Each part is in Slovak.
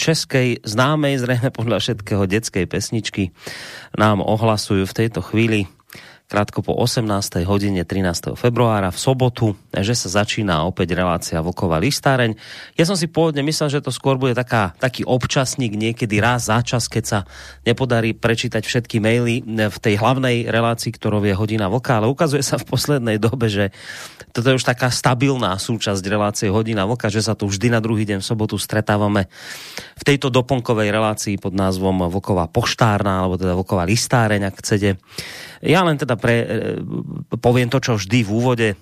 českej známej, zrejme podľa všetkého detskej pesničky nám ohlasujú v tejto chvíli krátko po 18. hodine 13. februára v sobotu, že sa začína opäť relácia Vlková listáreň. Ja som si pôvodne myslel, že to skôr bude taká, taký občasník niekedy raz za čas, keď sa nepodarí prečítať všetky maily v tej hlavnej relácii, ktorou je hodina Vlka, ale ukazuje sa v poslednej dobe, že toto je už taká stabilná súčasť relácie hodina Vlka, že sa tu vždy na druhý deň v sobotu stretávame v tejto doplnkovej relácii pod názvom Vlková poštárna, alebo teda Vlková listáreň, ak chcete. Ja len teda pre, e, poviem to, čo vždy v úvode, e,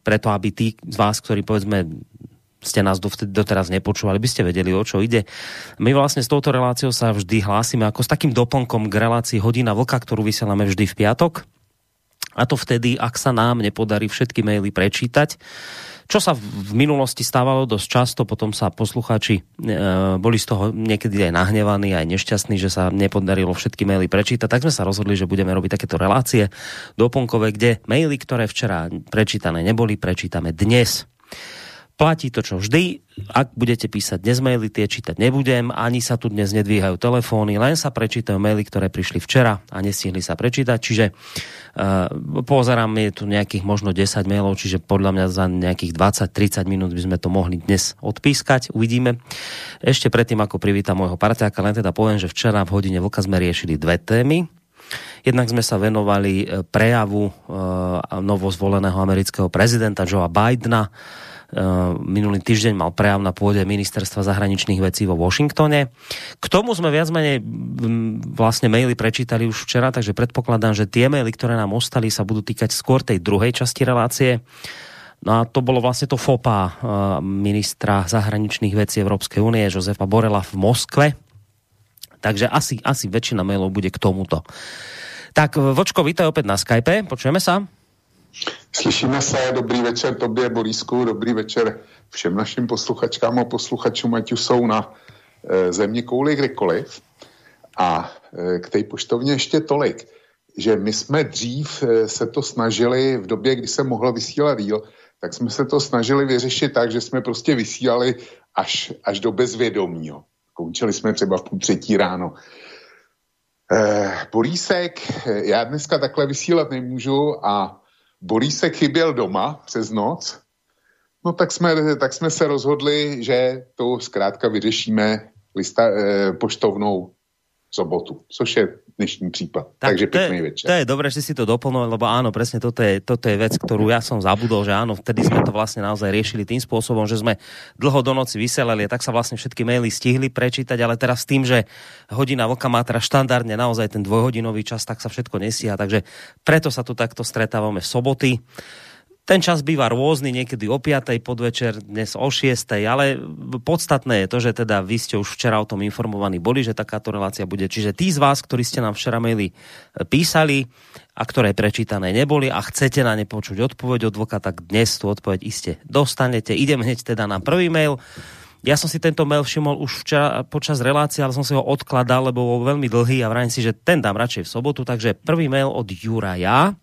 preto aby tí z vás, ktorí povedzme ste nás doteraz nepočúvali, by ste vedeli, o čo ide. My vlastne s touto reláciou sa vždy hlásime ako s takým doplnkom k relácii Hodina Vlka, ktorú vysielame vždy v piatok. A to vtedy, ak sa nám nepodarí všetky maily prečítať, čo sa v minulosti stávalo dosť často, potom sa poslucháči e, boli z toho niekedy aj nahnevaní, aj nešťastní, že sa nepodarilo všetky maily prečítať, tak sme sa rozhodli, že budeme robiť takéto relácie doplnkové, kde maily, ktoré včera prečítané neboli, prečítame dnes. Platí to, čo vždy. Ak budete písať dnes maily, tie čítať nebudem. Ani sa tu dnes nedvíhajú telefóny, len sa prečítajú maily, ktoré prišli včera a nestihli sa prečítať. Čiže uh, pozerám, je tu nejakých možno 10 mailov, čiže podľa mňa za nejakých 20-30 minút by sme to mohli dnes odpískať. Uvidíme. Ešte predtým, ako privítam môjho parťáka, len teda poviem, že včera v hodine Vlka sme riešili dve témy. Jednak sme sa venovali e, prejavu uh, novozvoleného amerického prezidenta Joea Bidena, Eh, minulý týždeň mal prejav na pôde ministerstva zahraničných vecí vo Washingtone. K tomu sme viac menej mm, vlastne maily prečítali už včera, takže predpokladám, že tie maily, ktoré nám ostali, sa budú týkať skôr tej druhej časti relácie. No a to bolo vlastne to FOPA eh, ministra zahraničných vecí Európskej únie Josefa Borela v Moskve. Takže asi, asi väčšina mailov bude k tomuto. Tak Vočko, vítaj opäť na Skype, počujeme sa? Slyšíme se, dobrý večer tobě, Borisku, dobrý večer všem našim posluchačkám a posluchačům, ať už jsou na e, země kouli kdekoliv. A e, k té poštovně ještě tolik, že my jsme dřív e, se to snažili, v době, kdy se mohlo vysílat díl, tak jsme se to snažili vyřešit tak, že jsme prostě vysílali až, až do bezvědomího. Končili jsme třeba v půl třetí ráno. Eh, Borísek, já dneska takhle vysílat nemůžu a Borísek chyběl doma přes noc, no tak jsme, tak jsme se rozhodli, že to zkrátka vyřešíme lista, eh, poštovnou sobotu, což je dnešní případ. Tak, Takže pekný večer. To je dobré, že si to doplnil, lebo áno, presne toto je, toto je vec, ktorú ja som zabudol, že áno, vtedy sme to vlastne naozaj riešili tým spôsobom, že sme dlho do noci vyseleli, tak sa vlastne všetky maily stihli prečítať, ale teraz tým, že hodina voka má teraz štandardne naozaj ten dvojhodinový čas, tak sa všetko nesíha, takže preto sa tu takto stretávame v soboty. Ten čas býva rôzny, niekedy o 5. podvečer, dnes o 6. Ale podstatné je to, že teda vy ste už včera o tom informovaní boli, že takáto relácia bude. Čiže tí z vás, ktorí ste nám včera maily e, písali a ktoré prečítané neboli a chcete na ne počuť odpoveď od Vlka, tak dnes tú odpoveď iste dostanete. Idem hneď teda na prvý mail. Ja som si tento mail všimol už včera počas relácie, ale som si ho odkladal, lebo bol veľmi dlhý a vrajím si, že ten dám radšej v sobotu. Takže prvý mail od Juraja.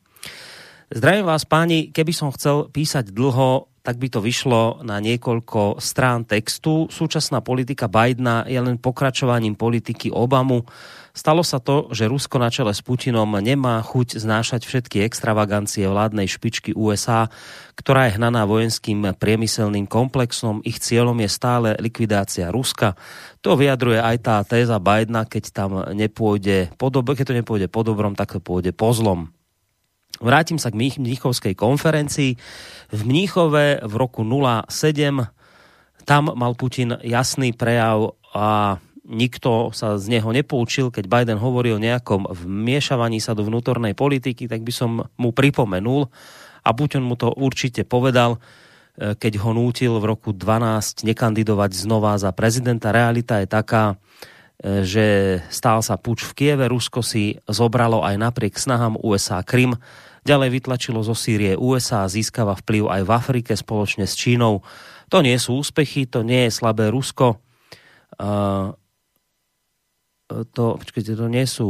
Zdravím vás páni, keby som chcel písať dlho, tak by to vyšlo na niekoľko strán textu. Súčasná politika Bidena je len pokračovaním politiky Obamu. Stalo sa to, že Rusko na čele s Putinom nemá chuť znášať všetky extravagancie vládnej špičky USA, ktorá je hnaná vojenským priemyselným komplexom. Ich cieľom je stále likvidácia Ruska. To vyjadruje aj tá téza Bidena, keď tam nepôjde po dobro, keď to nepôjde po dobrom, tak to pôjde po zlom. Vrátim sa k Mníchovskej konferencii. V Mníchove v roku 07 tam mal Putin jasný prejav a nikto sa z neho nepoučil, keď Biden hovoril o nejakom vmiešavaní sa do vnútornej politiky, tak by som mu pripomenul a Putin mu to určite povedal, e, keď ho nútil v roku 12 nekandidovať znova za prezidenta. Realita je taká, že stál sa puč v Kieve, Rusko si zobralo aj napriek snahám USA Krym, ďalej vytlačilo zo Sýrie USA a získava vplyv aj v Afrike spoločne s Čínou. To nie sú úspechy, to nie je slabé Rusko. Uh, to, počkajte, to nie sú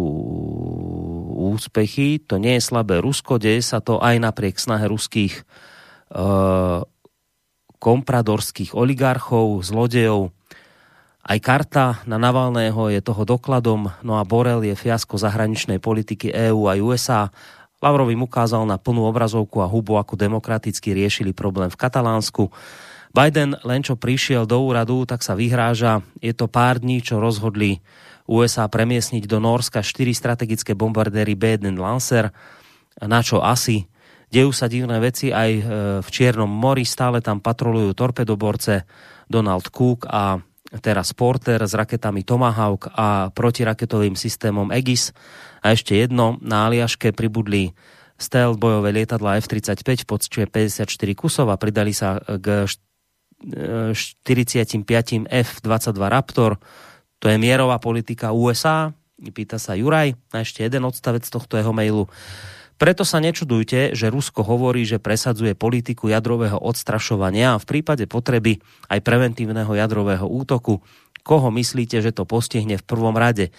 úspechy, to nie je slabé Rusko, deje sa to aj napriek snahe ruských uh, kompradorských oligarchov, zlodejov, aj karta na Navalného je toho dokladom, no a Borel je fiasko zahraničnej politiky EÚ a USA. Lavrov im ukázal na plnú obrazovku a hubu, ako demokraticky riešili problém v Katalánsku. Biden len čo prišiel do úradu, tak sa vyhráža. Je to pár dní, čo rozhodli USA premiesniť do Norska štyri strategické bombardéry B-1 Lancer, na čo asi Dejú sa divné veci aj e, v Čiernom mori, stále tam patrolujú torpedoborce Donald Cook a teraz Porter s raketami Tomahawk a protiraketovým systémom Aegis. A ešte jedno, na Aliaške pribudli stealth bojové lietadla F-35 v počte 54 kusov a pridali sa k 45 F-22 Raptor. To je mierová politika USA, pýta sa Juraj. A ešte jeden odstavec tohto jeho mailu. Preto sa nečudujte, že Rusko hovorí, že presadzuje politiku jadrového odstrašovania a v prípade potreby aj preventívneho jadrového útoku. Koho myslíte, že to postihne v prvom rade?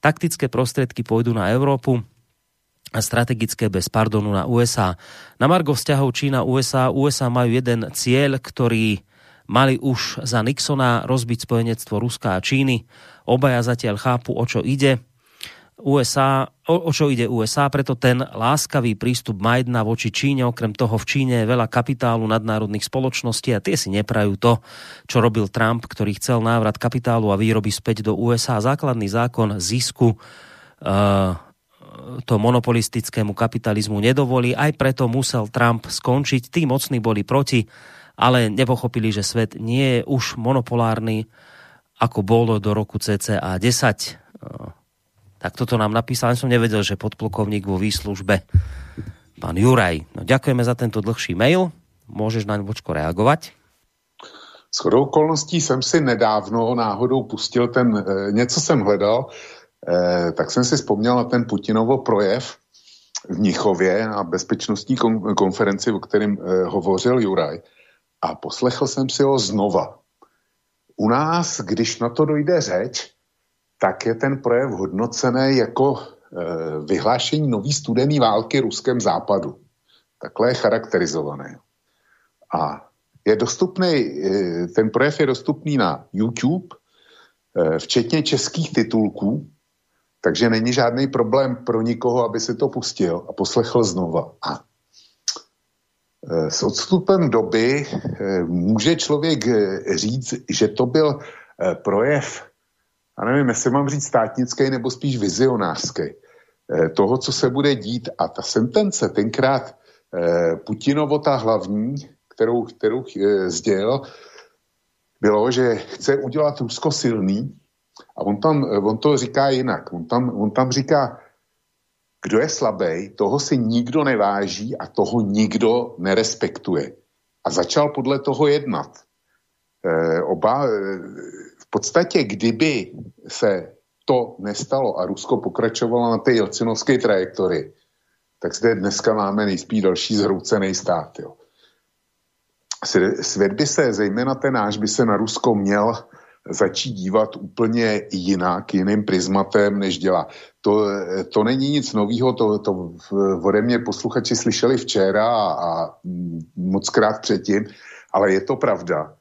Taktické prostriedky pôjdu na Európu, a strategické bez pardonu na USA. Na Margo vzťahov Čína-USA, USA majú jeden cieľ, ktorý mali už za Nixona rozbiť spojenectvo Ruska a Číny. Obaja zatiaľ chápu, o čo ide USA, o, o čo ide USA, preto ten láskavý prístup Majdna voči Číne, okrem toho v Číne je veľa kapitálu nadnárodných spoločností a tie si neprajú to, čo robil Trump, ktorý chcel návrat kapitálu a výroby späť do USA. Základný zákon zisku uh, to monopolistickému kapitalizmu nedovolí, aj preto musel Trump skončiť. Tí mocní boli proti, ale nepochopili, že svet nie je už monopolárny, ako bolo do roku CCA 10. Uh, tak toto nám napísal, som nevedel, že podplukovník vo výslužbe pán Juraj. No, ďakujeme za tento dlhší mail. Môžeš na Bočko reagovat? S okolností jsem si nedávno náhodou pustil ten, e, něco jsem hledal, e, tak jsem si vzpomněl na ten Putinovo projev v Mnichově na bezpečnostní kon, konferenci, o kterém e, hovořil Juraj. A poslechl jsem si ho znova. U nás, když na to dojde řeč, tak je ten projev hodnocený jako e, vyhlášení nový studený války ruském západu. Takhle je charakterizovaný. A je dostupný, e, ten projev je dostupný na YouTube, e, včetně českých titulků, takže není žádný problém pro nikoho, aby si to pustil a poslechl znova. A s odstupem doby může člověk říct, že to byl projev a nevím, jestli mám říct státnický nebo spíš vizionářský, eh, toho, co se bude dít. A ta sentence tenkrát eh, Putinovo ta hlavní, kterou, kterou eh, sdělil, bylo, že chce udělat Rusko silný a on, tam, on to říká jinak. On tam, on tam říká, kdo je slabý, toho si nikdo neváží a toho nikdo nerespektuje. A začal podle toho jednat. E, oba, podstatě, kdyby se to nestalo a Rusko pokračovalo na té jelcinovské trajektorii, tak zde dneska máme nejspíš další zhroucený stát. Jo. Svět by se, zejména ten náš, by se na Rusko měl začít dívat úplně jinak, jiným prismatem, než dělá. To, to není nic nového, to, to ode mě posluchači slyšeli včera a, a moc krát předtím, ale je to pravda.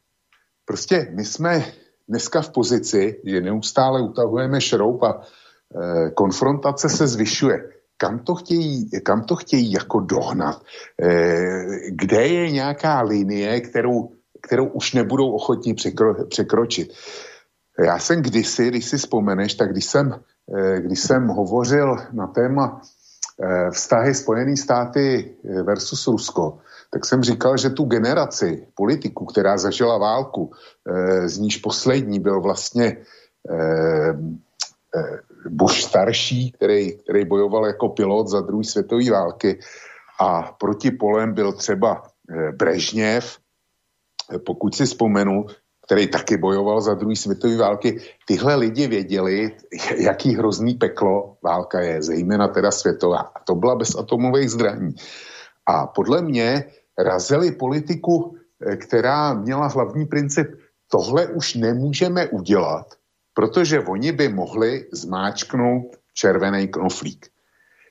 Prostě my jsme dneska v pozici, že neustále utahujeme šroub a e, konfrontace se zvyšuje. Kam to chtějí, kam to chtějí jako dohnat? E, kde je nějaká linie, kterou, kterou už nebudou ochotní překro, překročit? Já jsem kdysi, když si vzpomeneš, tak když jsem, e, když jsem hovořil na téma e, vztahy Spojené státy versus Rusko, tak jsem říkal, že tu generaci politiků, která zažila válku, eh, z níž poslední byl vlastně eh, eh, Bush starší, který, který bojoval jako pilot za druhé světové války a proti polem byl třeba Brežněv, pokud si vzpomenu, který taky bojoval za druhý světové války, tyhle lidi věděli, jaký hrozný peklo válka je, zejména teda světová. A to byla bez atomových zbraní. A podle mě razili politiku, eh, která měla hlavní princip, tohle už nemůžeme udělat, protože oni by mohli zmáčknout červený knoflík.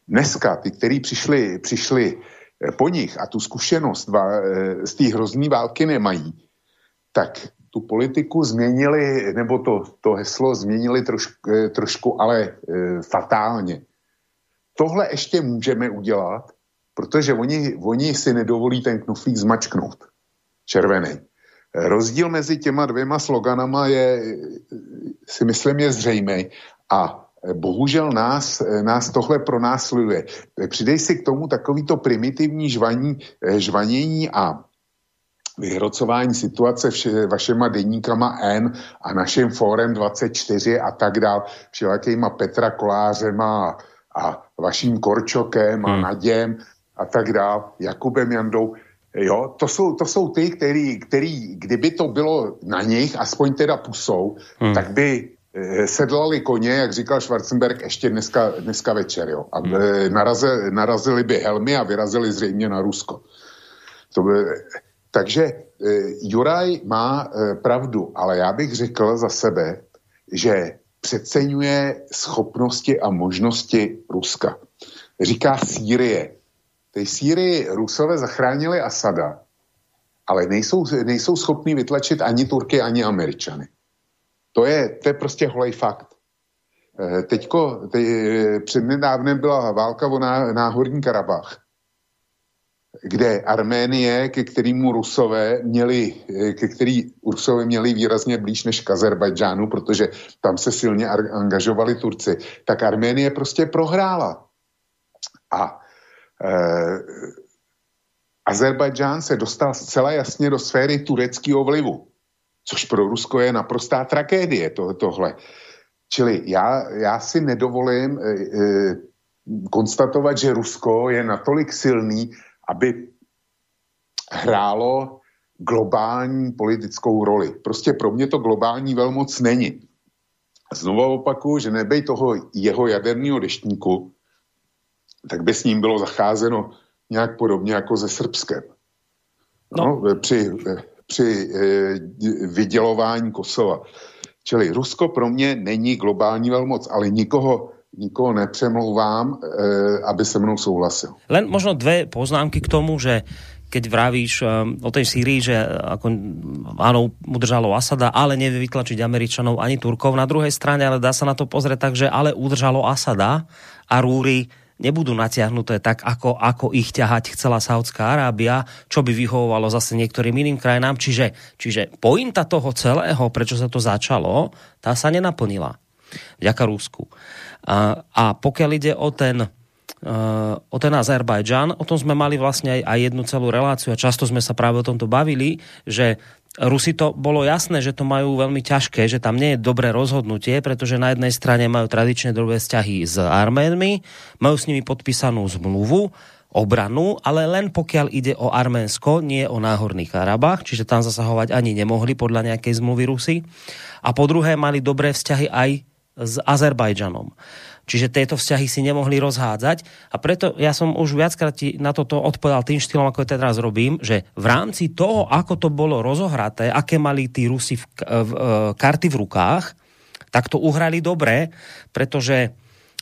Dneska ty, kteří přišli, přišli eh, po nich a tu zkušenost eh, z té hrozný války nemají, tak tu politiku změnili, nebo to, to heslo změnili troš, trošku, ale e, fatálně. Tohle ještě můžeme udělat, protože oni, oni si nedovolí ten knoflík zmačknout. Červený. Rozdíl mezi těma dvěma sloganama je, si myslím, je zřejmý a bohužel nás, nás tohle pronásleduje. Přidej si k tomu takovýto primitivní žvaní, žvanění a vyhrocování situace vše, vašema deníkama N a naším fórem 24 a tak dál, všelakýma Petra Kolářema a, a vaším Korčokem a hmm. Naděm a tak dál, Jakubem Jandou, Jo, to jsou, to jsou ty, který, který, kdyby to bylo na nich, aspoň teda pusou, hmm. tak by eh, sedlali koně, jak říkal Schwarzenberg, ještě dneska, dneska večer, jo. A hmm. eh, narazili, narazili by helmy a vyrazili zřejmě na Rusko. To by, takže eh, Juraj má pravdu, ale já bych řekl za sebe, že přeceňuje schopnosti a možnosti Ruska. Říká Sýrie. Tej Sýrii Rusové zachránili Asada, ale nejsou, nejsou schopní vytlačit ani Turky, ani Američany. To je, to je prostě holej fakt. Eh, teďko, te, přednedávnem byla válka o náhorní Karabach kde Arménie, ke kterému Rusové měli, ke který Rusové měli výrazně blíž než k Azerbajdžánu, protože tam se silně angažovali Turci, tak Arménie prostě prohrála. A eh, Azerbajdžán se dostal zcela jasně do sféry tureckého vlivu, což pro Rusko je naprostá tragédie to, tohle. Čili já, já si nedovolím eh, eh, konstatovat, že Rusko je natolik silný, aby hrálo globální politickou roli. Prostě pro mě to globální velmoc není. Znovu opakuju, že nebej toho jeho jaderního deštníku, tak by s ním bylo zacházeno nějak podobně jako se Srbskem. No. No, při, při eh, vydělování Kosova. Čili Rusko pro mě není globální velmoc, ale nikoho nikoho nepřemlouvám, e, aby se mnou souhlasil. Len možno dve poznámky k tomu, že keď vravíš um, o tej Sýrii, že ako, áno, udržalo Asada, ale nevie vytlačiť Američanov ani Turkov. Na druhej strane, ale dá sa na to pozrieť tak, že ale udržalo Asada a Rúry nebudú natiahnuté tak, ako, ako ich ťahať chcela Saudská Arábia, čo by vyhovovalo zase niektorým iným krajinám. Čiže, čiže pointa toho celého, prečo sa to začalo, tá sa nenaplnila. Vďaka Rusku. A, a pokiaľ ide o ten, uh, o ten Azerbajdžan, o tom sme mali vlastne aj, aj jednu celú reláciu a často sme sa práve o tomto bavili, že Rusi to bolo jasné, že to majú veľmi ťažké, že tam nie je dobré rozhodnutie, pretože na jednej strane majú tradične dobré vzťahy s Arménmi, majú s nimi podpísanú zmluvu, obranu, ale len pokiaľ ide o Arménsko, nie o Náhorný Karabach, čiže tam zasahovať ani nemohli podľa nejakej zmluvy Rusy. A po druhé mali dobré vzťahy aj s Azerbajdžanom. Čiže tieto vzťahy si nemohli rozhádzať a preto ja som už viackrát na toto odpovedal tým štýlom, ako to teraz robím, že v rámci toho, ako to bolo rozohraté, aké mali tí Rusi v, v, v, karty v rukách, tak to uhrali dobre, pretože,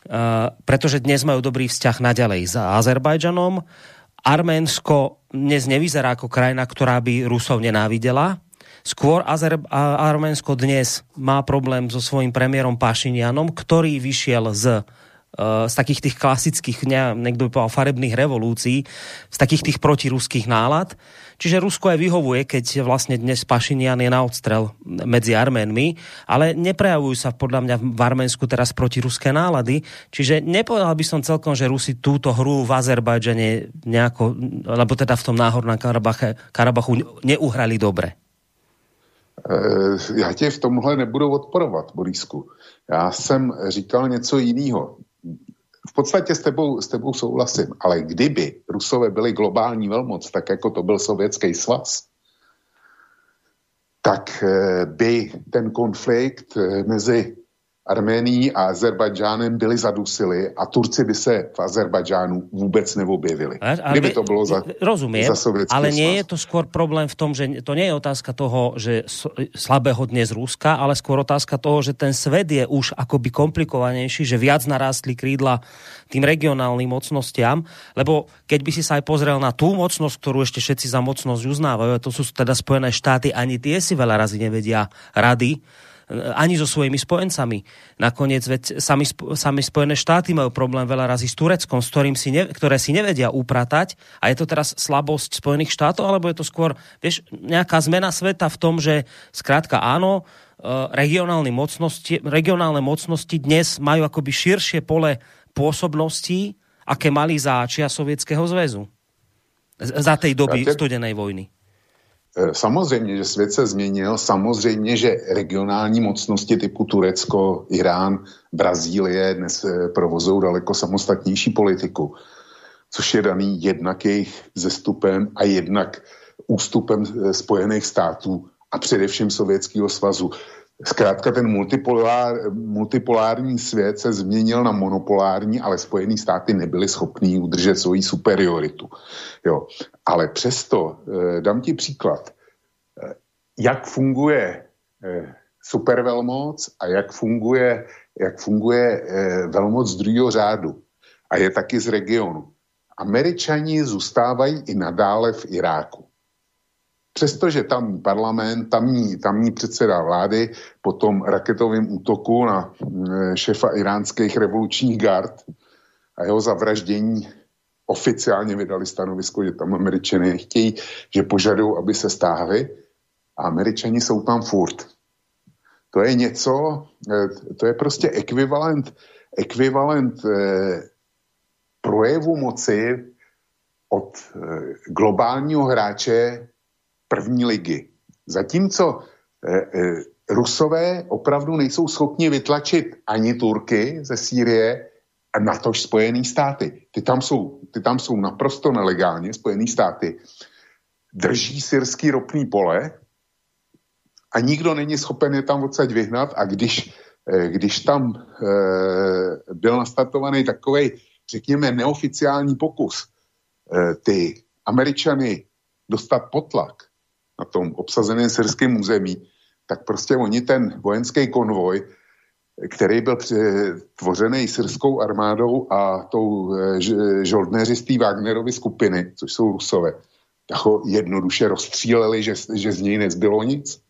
uh, pretože dnes majú dobrý vzťah naďalej s Azerbajdžanom. Arménsko dnes nevyzerá ako krajina, ktorá by Rusov nenávidela, Skôr Azer- Arménsko dnes má problém so svojím premiérom Pašinianom, ktorý vyšiel z z takých tých klasických, ne, niekto by povedal, farebných revolúcií, z takých tých protiruských nálad. Čiže Rusko aj vyhovuje, keď vlastne dnes Pašinian je na odstrel medzi Arménmi, ale neprejavujú sa podľa mňa v Arménsku teraz protiruské nálady. Čiže nepovedal by som celkom, že Rusi túto hru v Azerbajdžane nejako, lebo teda v tom náhornom Karabache, Karabachu neuhrali dobre. Eh, já tě v tomhle nebudu odporovat, Borisku. Já jsem říkal něco jiného. V podstatě s tebou, s tebou souhlasím, ale kdyby Rusové byli globální velmoc, tak jako to byl Sovětský svaz, tak by ten konflikt mezi Arménií a Azerbajdžánem byli zadusili a Turci by se v Azerbajdžánu vůbec neobjevili. Ale, Kdyby to bylo za, rozumiem, za ale nie je to skôr problém v tom, že to nie je otázka toho, že slabého dnes Ruska, ale skôr otázka toho, že ten svet je už akoby komplikovanejší, že viac narástli krídla tým regionálnym mocnostiam, lebo keď by si sa aj pozrel na tú mocnosť, ktorú ešte všetci za mocnosť uznávajú, a to sú teda Spojené štáty, ani tie si veľa razy nevedia rady, ani so svojimi spojencami. Nakoniec veď sami, sami Spojené štáty majú problém veľa razy s Tureckom, s ktorým si ne, ktoré si nevedia upratať. A je to teraz slabosť Spojených štátov, alebo je to skôr vieš, nejaká zmena sveta v tom, že skrátka áno, e, regionálne mocnosti, regionálne mocnosti dnes majú akoby širšie pole pôsobností, aké mali za čia Sovietskeho zväzu. Za tej doby studenej vojny. Eh, samozřejmě, že svět se změnil, samozřejmě, že regionální mocnosti typu Turecko, Irán, Brazílie dnes eh, provozují daleko samostatnější politiku, což je daný jednak jejich zestupem a jednak ústupem eh, Spojených států a především Sovětského svazu. Zkrátka ten multipolár, multipolární svět se změnil na monopolární, ale Spojené státy nebyly schopný udržet svoji superioritu. Jo. Ale přesto, eh, dám ti příklad, eh, jak funguje eh, supervelmoc a jak funguje, jak funguje eh, velmoc druhého řádu. A je taky z regionu. Američani zůstávají i nadále v Iráku. Přestože tamní parlament, tamní, tamní předseda vlády po tom raketovém útoku na mm, šefa iránských revolučních gard a jeho zavraždění oficiálně vydali stanovisko, že tam američany nechtějí, že požadují, aby se stáhli a američani jsou tam furt. To je něco, eh, to je prostě ekvivalent, ekvivalent eh, projevu moci od eh, globálního hráče první ligy. Zatímco eh, eh, Rusové opravdu nejsou schopni vytlačit ani Turky ze Sýrie, a natož Spojený státy. Ty tam jsou, ty tam jsou naprosto nelegálně, Spojený státy. Drží syrský ropný pole a nikdo není schopen je tam odsaď vyhnat a když, eh, když tam e, byl nastartovaný takový, řekněme, neoficiální pokus e, ty Američany dostat potlak, na tom obsazeném syrském území, tak prostě oni ten vojenský konvoj, který byl tvořený syrskou armádou a tou eh, žoldnéři z té Wagnerovy skupiny, což jsou Rusové, tak ho jednoduše rozstříleli, že, že z něj nezbylo nic.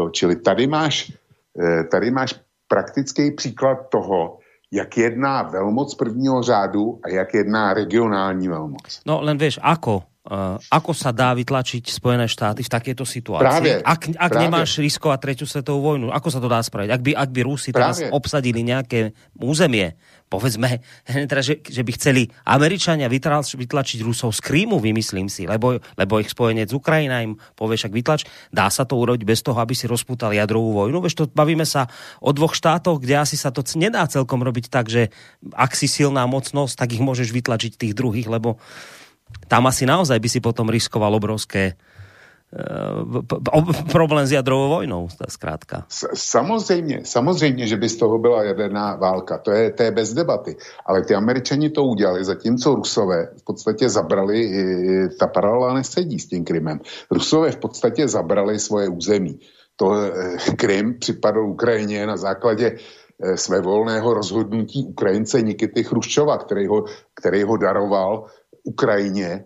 Jo, čili tady máš, eh, tady máš praktický příklad toho, jak jedná velmoc prvního řádu a jak jedná regionální velmoc. No len vieš, ako? Uh, ako sa dá vytlačiť Spojené štáty v takejto situácii? Práve, ak ak práve. nemáš riskovať tretiu svetovú vojnu, ako sa to dá spraviť? Ak by, ak by Rusi teraz obsadili nejaké územie, povedzme, teda, že, že by chceli Američania vytlačiť Rusov z Krímu, vymyslím si, lebo, lebo ich spojenec Ukrajina im povie však vytlač, dá sa to urobiť bez toho, aby si rozputal jadrovú vojnu? Veď to bavíme sa o dvoch štátoch, kde asi sa to nedá celkom robiť tak, že ak si silná mocnosť, tak ich môžeš vytlačiť tých druhých, lebo tam asi naozaj by si potom riskoval obrovské uh, problém s jadrovou vojnou, zkrátka. Samozřejmě, samozřejmě, že by z toho byla jaderná válka, to je, to je bez debaty. Ale ty američani to udělali, zatímco Rusové v podstatě zabrali, ta paralela nesedí s tím Krymem. Rusové v podstatě zabrali svoje území. To eh, Krym připadl Ukrajině na základě své volného rozhodnutí Ukrajince Nikity Chruščova, který ho, který ho daroval Ukrajině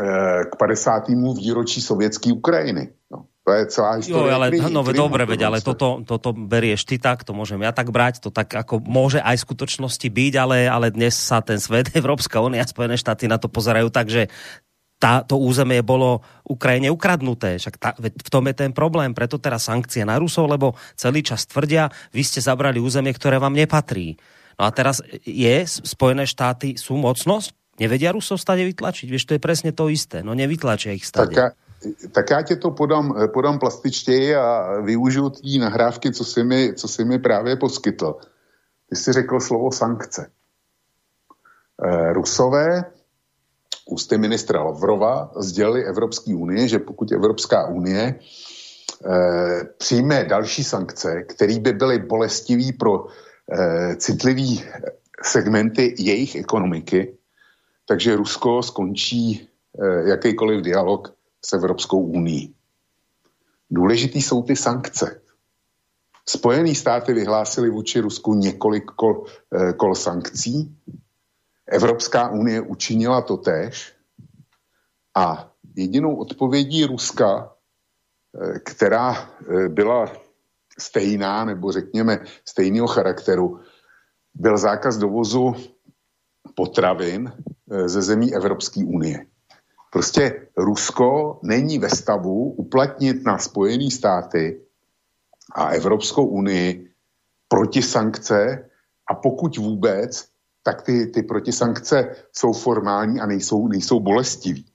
eh, k 50. výročí sovětské Ukrajiny. No, to je celá história. Jo, ale krim, no, krim, dobre, veď, ale toto, toto berieš ty tak, to môžem ja tak brať, to tak ako môže aj v skutočnosti byť, ale, ale dnes sa ten svet, Európska únia, Spojené štáty na to pozerajú tak, že tá, to územie bolo Ukrajine ukradnuté. Však tá, v tom je ten problém. Preto teraz sankcie na Rusov, lebo celý čas tvrdia, vy ste zabrali územie, ktoré vám nepatrí. No a teraz je, Spojené štáty sú mocnosť, Nevedia Rusov stade vytlačiť? Vieš, to je presne to isté. No nevytlačia ich stade. Tak, tak já tě to podám, podám plastičtěji a využiju tý nahrávky, co si, mi, co si mi právě poskytl. Ty jsi řekl slovo sankce. E, Rusové ústy ministra Lavrova sdělili Evropské unie, že pokud Evropská unie přijme další sankce, které by byly bolestivý pro e, citlivý segmenty jejich ekonomiky, takže Rusko skončí e, jakýkoliv dialog s Evropskou unii. Důležitý jsou ty sankce. Spojené státy vyhlásily vůči Rusku několik kol, e, kol sankcí. Evropská unie učinila to též. A jedinou odpovědí Ruska, e, která byla stejná, nebo řekněme stejného charakteru, byl zákaz dovozu potravin eh, ze zemí Evropské unie. Prostě Rusko není ve stavu uplatnit na Spojené státy a Evropskou unii protisankce a pokud vůbec, tak ty, ty protisankce jsou formální a nejsou, nejsou bolestivý.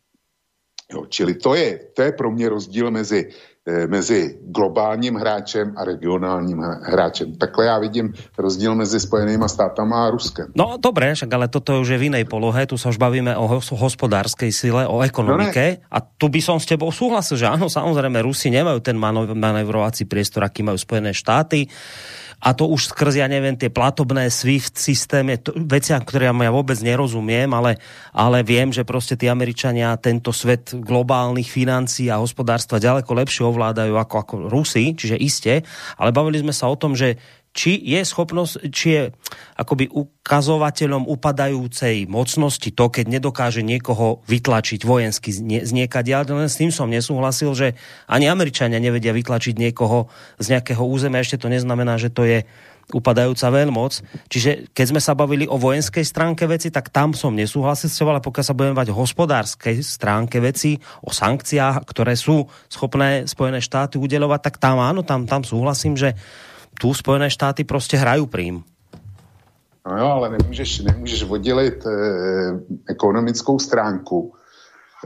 Jo, čili to je, to je pro mě rozdíl mezi mezi globálním hráčem a regionálním hráčem. Takhle já vidím rozdíl mezi Spojenými státama a Ruskem. No dobré, však ale toto už je v inej polohe, tu sa už bavíme o hospodárskej sile, o ekonomike no a tu by som s tebou súhlasil, že áno, samozrejme Rusi nemajú ten manevrovací priestor, aký majú Spojené štáty a to už skrz, ja neviem, tie platobné SWIFT systémy, veci, ktoré ja vôbec nerozumiem, ale, ale viem, že proste tí Američania tento svet globálnych financií a hospodárstva ďaleko lepšie ovládajú ako, ako Rusi, čiže iste, ale bavili sme sa o tom, že či je schopnosť, či je akoby ukazovateľom upadajúcej mocnosti to, keď nedokáže niekoho vytlačiť vojensky z niekade. Ale len s tým som nesúhlasil, že ani Američania nevedia vytlačiť niekoho z nejakého územia. Ešte to neznamená, že to je upadajúca veľmoc. Čiže keď sme sa bavili o vojenskej stránke veci, tak tam som nesúhlasil s ale pokiaľ sa budeme mať o hospodárskej stránke veci, o sankciách, ktoré sú schopné Spojené štáty udelovať, tak tam áno, tam, tam súhlasím, že tu Spojené štáty prostě hrajú prím. No jo, ale nemůžeš, nemůžeš oddělit eh, ekonomickou stránku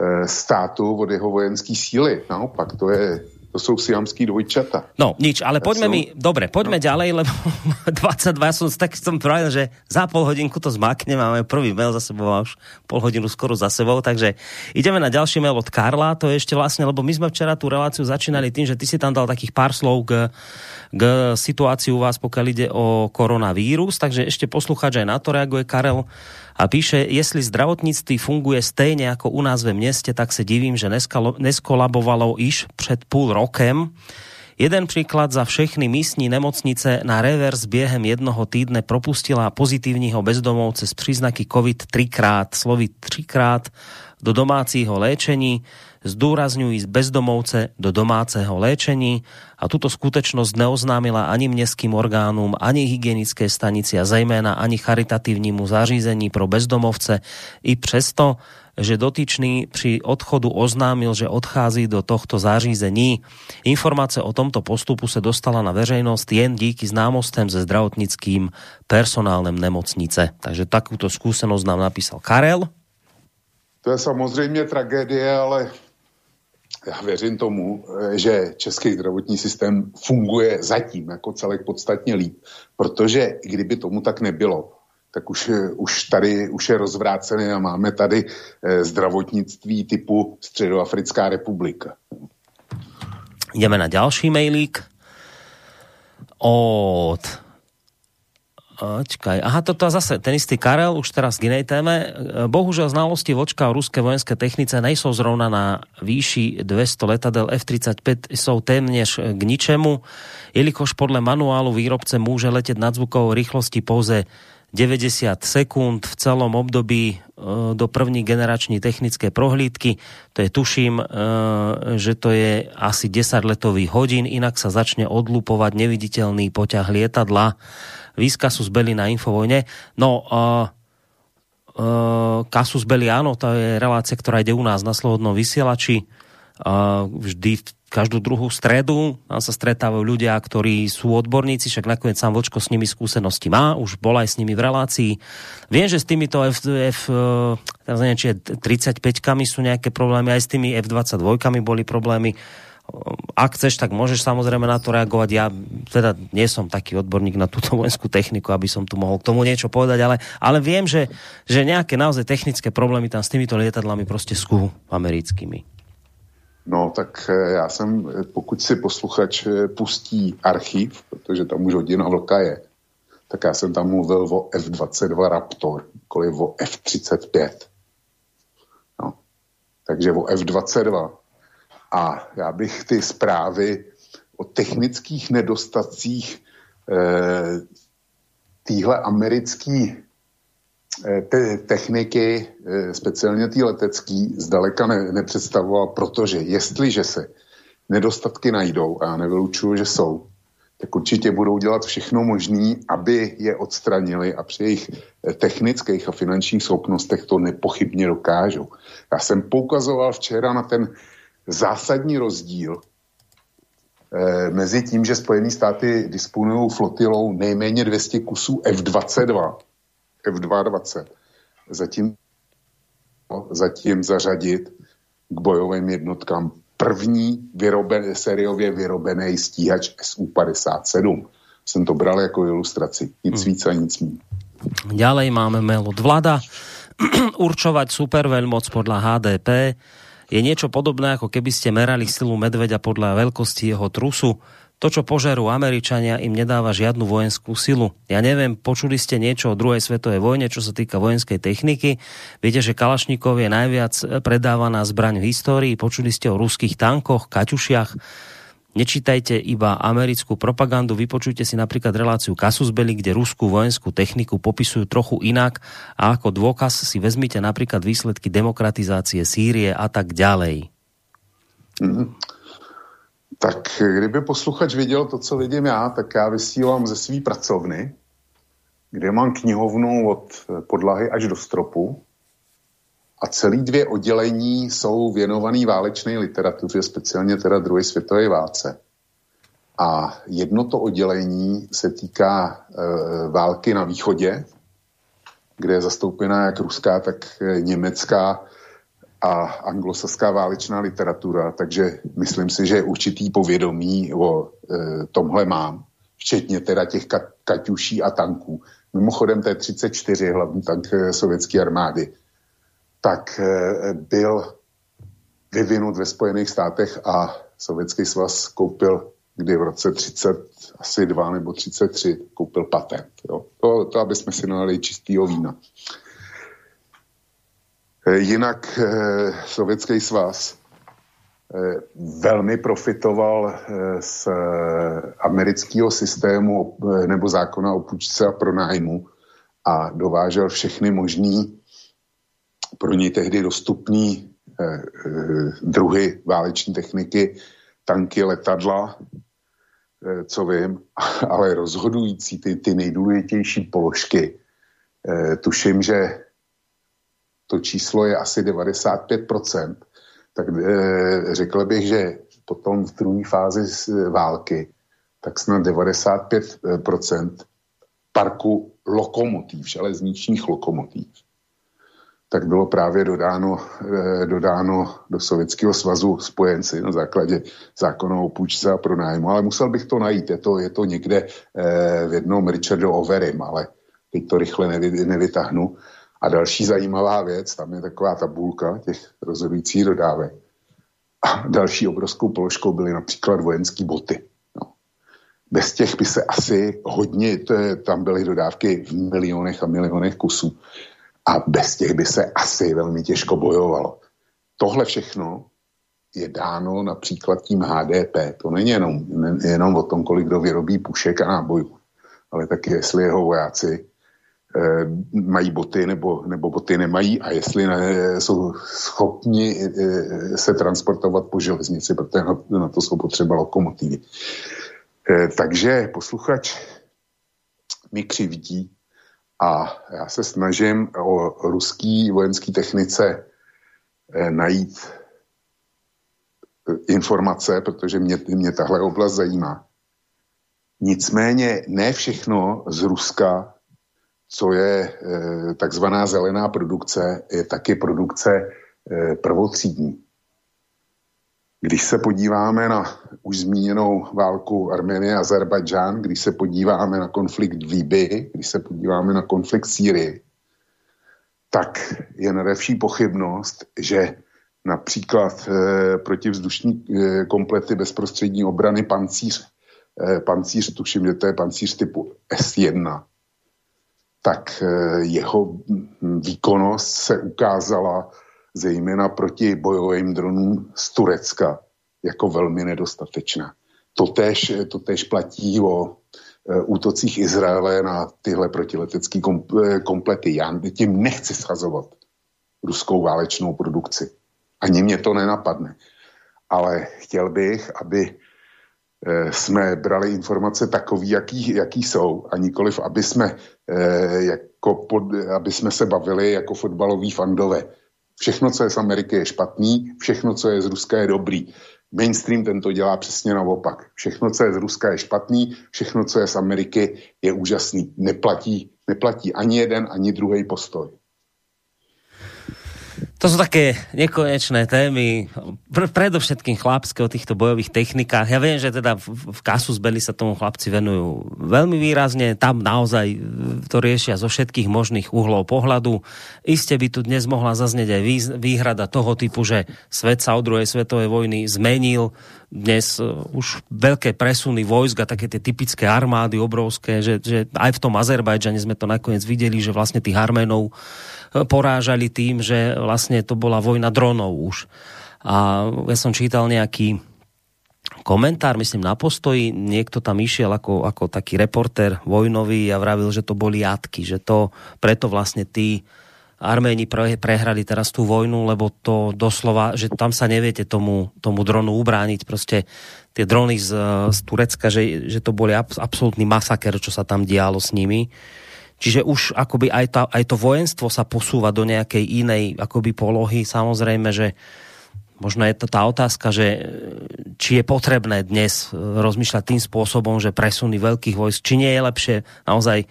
eh, státu od jeho vojenské síly. Naopak, to je, to jsou siamský dvojčata. No, nič, ale poďme mi, dobre, poďme no. ďalej, lebo 22, ja som tak som pravil, že za pol hodinku to zmakne, máme prvý mail za sebou a už pol hodinu skoro za sebou, takže ideme na ďalší mail od Karla, to je ešte vlastne, lebo my sme včera tú reláciu začínali tým, že ty si tam dal takých pár slov k k situácii u vás, pokiaľ ide o koronavírus. Takže ešte poslucháč aj na to reaguje Karel a píše, jestli zdravotníctví funguje stejně jako u nás ve městě, tak se divím, že neskolabovalo iž před půl rokem. Jeden příklad za všechny místní nemocnice na reverz během jednoho týdne propustila pozitívního bezdomovce s příznaky COVID trikrát, slovy trikrát do domácího léčení zdôrazňujú bezdomovce do domáceho léčení a tuto skutečnosť neoznámila ani mestským orgánom, ani hygienické stanici a zejména ani charitatívnímu zařízení pro bezdomovce. I přesto, že dotyčný při odchodu oznámil, že odchází do tohto zařízení. Informace o tomto postupu se dostala na veřejnost jen díky známostem se zdravotnickým personálem nemocnice. Takže takúto skúsenosť nám napísal Karel. To je samozřejmě tragédie, ale já věřím tomu, eh, že český zdravotní systém funguje zatím jako celek podstatně líp, protože kdyby tomu tak nebylo, tak už, eh, už tady už je rozvrácený a máme tady eh, zdravotnictví typu Středoafrická republika. Jdeme na další mailík od Čakaj, aha, toto zase ten istý Karel, už teraz k inej téme. Bohužel znalosti vočka o ruské vojenské technice nejsou zrovna na výši 200 letadel F-35 jsou téměř k ničemu, jelikož podle manuálu výrobce může letět nad zvukovou rýchlosti pouze 90 sekúnd v celom období e, do první generační technické prohlídky. To je tuším, e, že to je asi 10 letových hodín, inak sa začne odlupovať neviditeľný poťah lietadla Výskasus Belli na Infovojne. No, uh, Kasus Belli, áno, to je relácia, ktorá ide u nás na Slobodnom vysielači. Vždy v každú druhú stredu tam sa stretávajú ľudia, ktorí sú odborníci, však nakoniec sám Vočko s nimi skúsenosti má, už bol aj s nimi v relácii. Viem, že s týmito F, F teraz neviem, či 35 sú nejaké problémy, aj s tými F22 boli problémy ak chceš, tak môžeš samozrejme na to reagovať. Ja teda nie som taký odborník na túto vojenskú techniku, aby som tu mohol k tomu niečo povedať, ale, ale viem, že, že nejaké naozaj technické problémy tam s týmito lietadlami proste sú americkými. No, tak já jsem, pokud si posluchač pustí archiv, protože tam už hodina vlka je, tak já jsem tam mluvil o F-22 Raptor, kolik o F-35. No. Takže o F-22. A já bych ty zprávy o technických nedostatcích eh, téhle americké eh, te, techniky, eh, speciálně té letecký, zdaleka ne, nepředstavoval, protože jestliže se nedostatky najdou, a já nevylučuju, že jsou, tak určitě budou dělat všechno možné, aby je odstranili a při jejich eh, technických a finančních schopnostech to nepochybně dokážou. Já jsem poukazoval včera na ten zásadní rozdíl eh, mezi tím, že Spojené státy disponují flotilou nejméně 200 kusů F-22, F-22, zatím, zatím zařadit k bojovým jednotkám první vyroben, sériově vyrobený stíhač SU-57. Jsem to bral jako ilustraci. Nic hmm. víc a nic méně. Ďalej máme mail od Vlada. Určovať superveľmoc podľa HDP je niečo podobné, ako keby ste merali silu medveďa podľa veľkosti jeho trusu. To, čo požerú Američania, im nedáva žiadnu vojenskú silu. Ja neviem, počuli ste niečo o druhej svetovej vojne, čo sa týka vojenskej techniky. Viete, že Kalašnikov je najviac predávaná zbraň v histórii. Počuli ste o ruských tankoch, kaťušiach. Nečítajte iba americkú propagandu, vypočujte si napríklad reláciu Kasusbeli, kde ruskú vojenskú techniku popisujú trochu inak a ako dôkaz si vezmite napríklad výsledky demokratizácie Sýrie a tak ďalej. Mm-hmm. Tak kdyby posluchač viděl to, co vidím já, tak já vysílám ze své pracovny, kde mám knihovnu od podlahy až do stropu a celý dvě oddělení jsou věnované válečné literatuře, speciálně teda druhé světové válce. A jedno to oddělení se týká e, války na východě, kde je zastoupená jak ruská, tak německá a anglosaská válečná literatura, takže myslím si, že určitý povědomí o e, tomhle mám, včetně teda těch ka- kaťuší a tanků. Mimochodem T-34, hlavní tank e, sovětské armády, tak e, byl vyvinut ve Spojených státech a Sovětský svaz koupil kdy v roce 30, asi 2 nebo 33, koupil patent. Jo. To, to, aby jsme si nalili čistýho vína. Eh, jinak eh, Sovětský svaz eh, velmi profitoval z amerického systému nebo zákona o půjčce a pronájmu a dovážel všechny možný pro něj tehdy dostupný druhy váleční techniky, tanky, letadla, co vím, ale rozhodující ty, ty nejdůležitější položky. Tuším, že to číslo je asi 95%, tak e, řekl bych, že potom v druhé fázi války tak snad 95% parku lokomotiv, železničních lokomotiv, tak bylo právě dodáno, e, dodáno do Sovětského svazu spojenci na základě zákona o půjčce a pronájmu. Ale musel bych to najít, je to, je to někde e, v jednom Richardu Overim, ale teď to rychle nevy, nevytáhnu. A další zajímavá věc, tam je taková tabulka těch rozhodujících dodávek. A další obrovskou položkou byly například vojenské boty. No. Bez těch by se asi hodně, to je, tam byly dodávky v milionech a milionech kusů. A bez těch by se asi velmi těžko bojovalo. Tohle všechno je dáno například tím HDP. To není jenom, jenom o tom, kolik kdo vyrobí pušek a nábojů, ale taky jestli jeho vojáci mají boty nebo, nebo boty nemají a jestli ne, jsou schopni eh, se transportovat po železnici, protože na, na to jsou potřeba lokomotivy. Eh, takže posluchač mi křivdí a já se snažím o ruský vojenský technice najít informace, protože mě, mě tahle oblast zajímá. Nicméně ne všechno z Ruska co je e, takzvaná zelená produkce, je taky produkce e, prvotřídní. Když se podíváme na už zmíněnou válku Arménie a Azerbajdžán, když se podíváme na konflikt v Líbii, když se podíváme na konflikt v Sýrii, tak je nadevší pochybnost, že například e, protivzdušní e, komplety bezprostřední obrany pancíř, e, pancíř, tuším, že to je pancíř typu S1, tak e, jeho výkonnost se ukázala zejména proti bojovým dronům z Turecka jako velmi nedostatečná. Totež, totež platí o e, útocích Izraele na tyhle protiletecké e, komplety. Já tím nechci schazovat ruskou válečnou produkci. Ani mě to nenapadne. Ale chtěl bych, aby jsme brali informace takový, jaký, jaký jsou a nikoliv, aby jsme, jako pod, aby jsme se bavili jako fotbaloví fandové. Všechno, co je z Ameriky, je špatný, všechno, co je z Ruska, je dobrý. Mainstream tento dělá přesně naopak. Všechno, co je z Ruska, je špatný, všechno, co je z Ameriky, je úžasný. Neplatí, neplatí ani jeden, ani druhý postoj. To sú také nekonečné témy, pr- predovšetkým chlapské o týchto bojových technikách. Ja viem, že teda v, v Kasus Belli sa tomu chlapci venujú veľmi výrazne, tam naozaj to riešia zo všetkých možných uhlov pohľadu. Iste by tu dnes mohla zaznieť aj výhrada toho typu, že svet sa od druhej svetovej vojny zmenil, dnes uh, už veľké presuny vojsk a také tie typické armády obrovské, že, že aj v tom Azerbajdžane sme to nakoniec videli, že vlastne tých Arménov porážali tým, že vlastne to bola vojna dronov už. A ja som čítal nejaký komentár, myslím na postoji, niekto tam išiel ako, ako taký reporter vojnový a vravil, že to boli jatky, že to preto vlastne tí Arméni pre, prehrali teraz tú vojnu, lebo to doslova, že tam sa neviete tomu, tomu dronu ubrániť, proste tie drony z, z Turecka, že, že to boli absolútny masaker, čo sa tam dialo s nimi. Čiže už akoby aj, tá, aj to vojenstvo sa posúva do nejakej inej akoby polohy. Samozrejme, že možno je to tá otázka, že či je potrebné dnes rozmýšľať tým spôsobom, že presuny veľkých vojsk, či nie je lepšie naozaj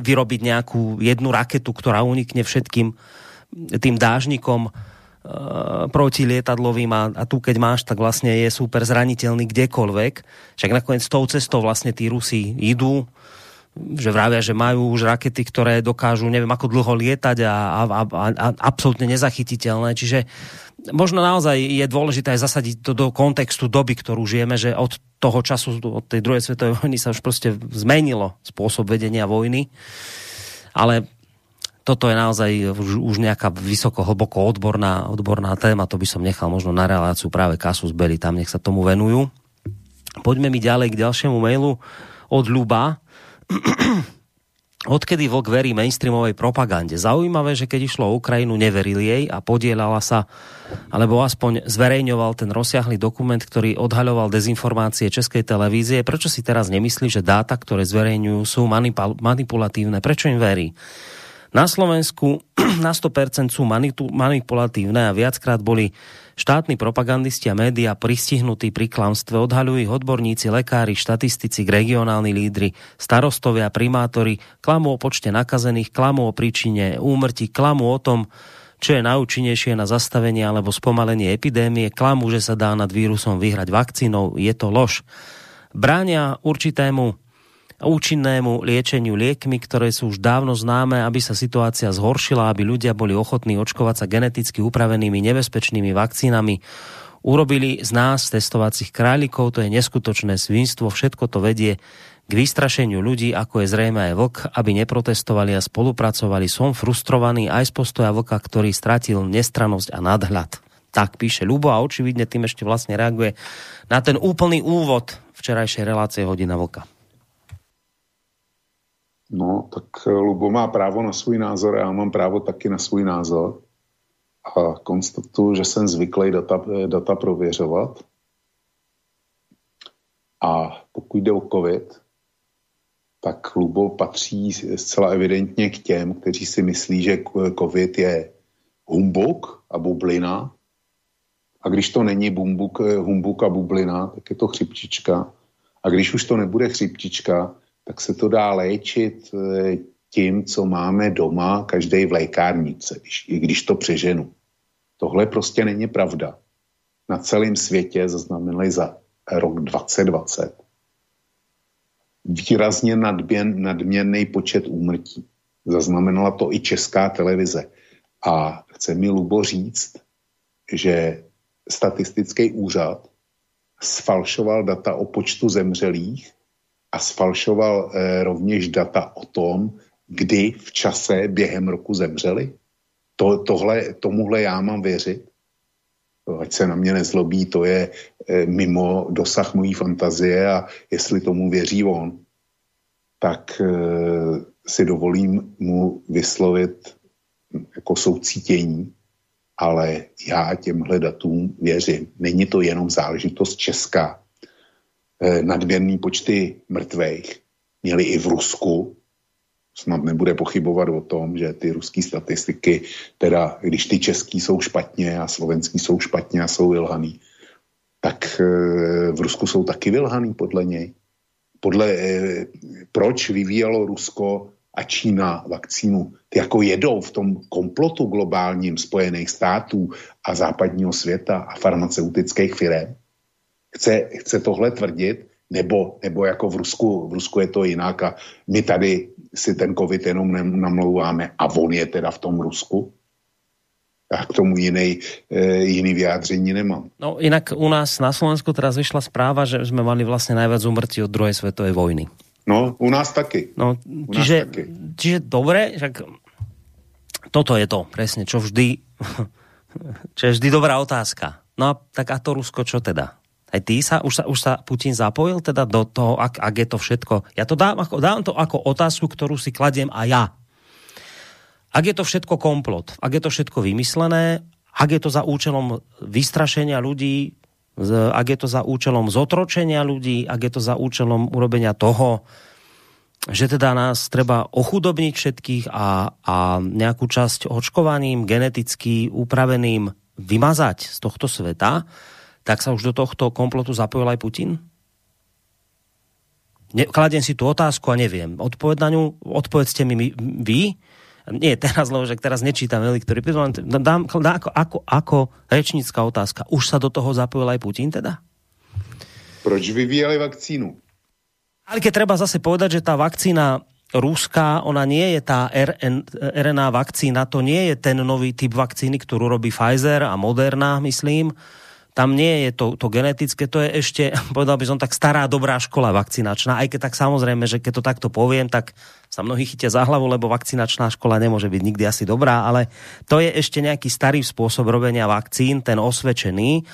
vyrobiť nejakú jednu raketu, ktorá unikne všetkým tým dážnikom proti lietadlovým a, a tu keď máš, tak vlastne je super zraniteľný kdekoľvek. Však nakoniec tou cestou vlastne tí Rusi idú, že vravia, že majú už rakety, ktoré dokážu neviem ako dlho lietať a, a, a, a absolútne nezachytiteľné. Čiže možno naozaj je dôležité aj zasadiť to do kontextu doby, ktorú žijeme, že od toho času, od tej druhej svetovej vojny sa už proste zmenilo spôsob vedenia vojny. Ale toto je naozaj už, už nejaká vysoko, hlboko odborná, odborná téma, to by som nechal možno na reláciu práve Kasus Belli, tam nech sa tomu venujú. Poďme mi ďalej k ďalšiemu mailu od Ľuba, Odkedy vlk verí mainstreamovej propagande? Zaujímavé, že keď išlo o Ukrajinu, neveril jej a podielala sa, alebo aspoň zverejňoval ten rozsiahly dokument, ktorý odhaľoval dezinformácie Českej televízie. Prečo si teraz nemyslí, že dáta, ktoré zverejňujú, sú manipulatívne? Prečo im verí? Na Slovensku na 100% sú manipulatívne a viackrát boli Štátni propagandisti a média pristihnutí pri klamstve odhaľujú odborníci, lekári, štatistici, regionálni lídry, starostovia, primátori, klamú o počte nakazených, klamú o príčine úmrtí, klamú o tom, čo je najúčinnejšie na zastavenie alebo spomalenie epidémie, klamú, že sa dá nad vírusom vyhrať vakcínou, je to lož. Bránia určitému účinnému liečeniu liekmi, ktoré sú už dávno známe, aby sa situácia zhoršila, aby ľudia boli ochotní očkovať sa geneticky upravenými nebezpečnými vakcínami. Urobili z nás testovacích králikov, to je neskutočné svinstvo, všetko to vedie k vystrašeniu ľudí, ako je zrejme aj vlk, aby neprotestovali a spolupracovali. Som frustrovaný aj z postoja vlka, ktorý stratil nestranosť a nadhľad. Tak píše Lubo a očividne tým ešte vlastne reaguje na ten úplný úvod včerajšej relácie Hodina vlka. No, tak eh, Lubo má právo na svůj názor a já mám právo taky na svůj názor. A konstatuju, že jsem zvyklý data, eh, data prověřovat. A pokud jde o COVID, tak Lubo patří zcela evidentně k těm, kteří si myslí, že COVID je humbuk a bublina. A když to není eh, humbuk a bublina, tak je to chřipčička. A když už to nebude chřipčička, tak se to dá léčit eh, tím, co máme doma, každý v lékárnice, když, i když to přeženu. Tohle prostě není pravda. Na celém světě zaznamenali za rok 2020 výrazně nadměn, nadměrný počet úmrtí. Zaznamenala to i česká televize. A chce mi Lubo říct, že statistický úřad sfalšoval data o počtu zemřelých a sfalšoval eh, rovněž data o tom, kdy v čase během roku zemřeli? To, tohle, tomuhle já mám věřit? Ať se na mě nezlobí, to je eh, mimo dosah mojí fantazie a jestli tomu věří on, tak eh, si dovolím mu vyslovit jako soucítění, ale já těmhle datům věřím. Není to jenom záležitost Česka. E, nadměrný počty mrtvých měli i v Rusku. Snad nebude pochybovat o tom, že ty ruské statistiky, teda když ty český jsou špatně a slovenský jsou špatně a jsou vylhaný, tak e, v Rusku jsou taky vylhaný podle něj. Podle, e, proč vyvíjelo Rusko a Čína vakcínu, ty jako jedou v tom komplotu globálním Spojených států a západního světa a farmaceutických firm, chce, chce tohle tvrdit, nebo, nebo jako v Rusku, v Rusku je to jinak a my tady si ten covid jenom namlouváme a on je teda v tom Rusku? A k tomu jiný, e, jiný vyjádření nemám. No inak u nás na Slovensku teraz vyšla správa, že sme mali vlastne najviac umrtí od druhej svetovej vojny. No, u nás taky. No, u čiže, taky. čiže dobre, však toto je to presne, čo vždy, čo je vždy dobrá otázka. No a tak a to Rusko čo teda? Aj ty sa, už sa, už sa Putin zapojil teda do toho, ak, ak je to všetko. Ja to dám, ako, dám to ako otázku, ktorú si kladiem a ja. Ak je to všetko komplot, ak je to všetko vymyslené, ak je to za účelom vystrašenia ľudí, ak je to za účelom zotročenia ľudí, ak je to za účelom urobenia toho, že teda nás treba ochudobniť všetkých a, a nejakú časť očkovaným, geneticky upraveným vymazať z tohto sveta, tak sa už do tohto komplotu zapojil aj Putin? Ne, kladiem si tú otázku a neviem. Odpoveď na ňu, odpovedzte mi vy, nie teraz, lebo že teraz nečítam veľmi, ktorý dám, dám ako, ako, ako rečnícká otázka. Už sa do toho zapojil aj Putin teda? Proč vyvíjali vakcínu? Ale keď treba zase povedať, že tá vakcína ruská, ona nie je tá RN, RNA vakcína, to nie je ten nový typ vakcíny, ktorú robí Pfizer a Moderna, myslím, tam nie je to, to genetické, to je ešte, povedal by som tak stará dobrá škola vakcinačná, aj keď tak samozrejme, že keď to takto poviem, tak sa mnohí chytia za hlavu, lebo vakcinačná škola nemôže byť nikdy asi dobrá, ale to je ešte nejaký starý spôsob robenia vakcín, ten osvedčený.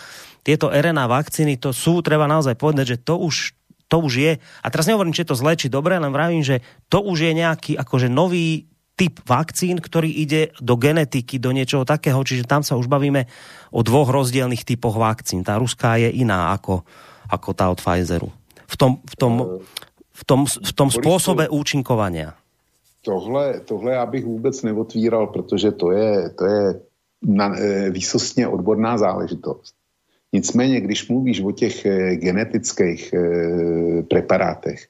Tieto RNA vakcíny, to sú, treba naozaj povedať, že to už, to už je, a teraz nehovorím, či je to zlé, či dobré, len vravím, že to už je nejaký akože nový typ vakcín, ktorý ide do genetiky, do niečoho takého, čiže tam sa už bavíme o dvoch rozdielných typoch vakcín. Tá ruská je iná ako, ako tá od Pfizeru. V tom, v tom, v tom, v tom spôsobe účinkovania. Tohle, tohle já bych vůbec neotvíral, protože to je, to je na, e, výsostně odborná záležitost. Nicméně, když mluvíš o těch e, genetických e, preparátech,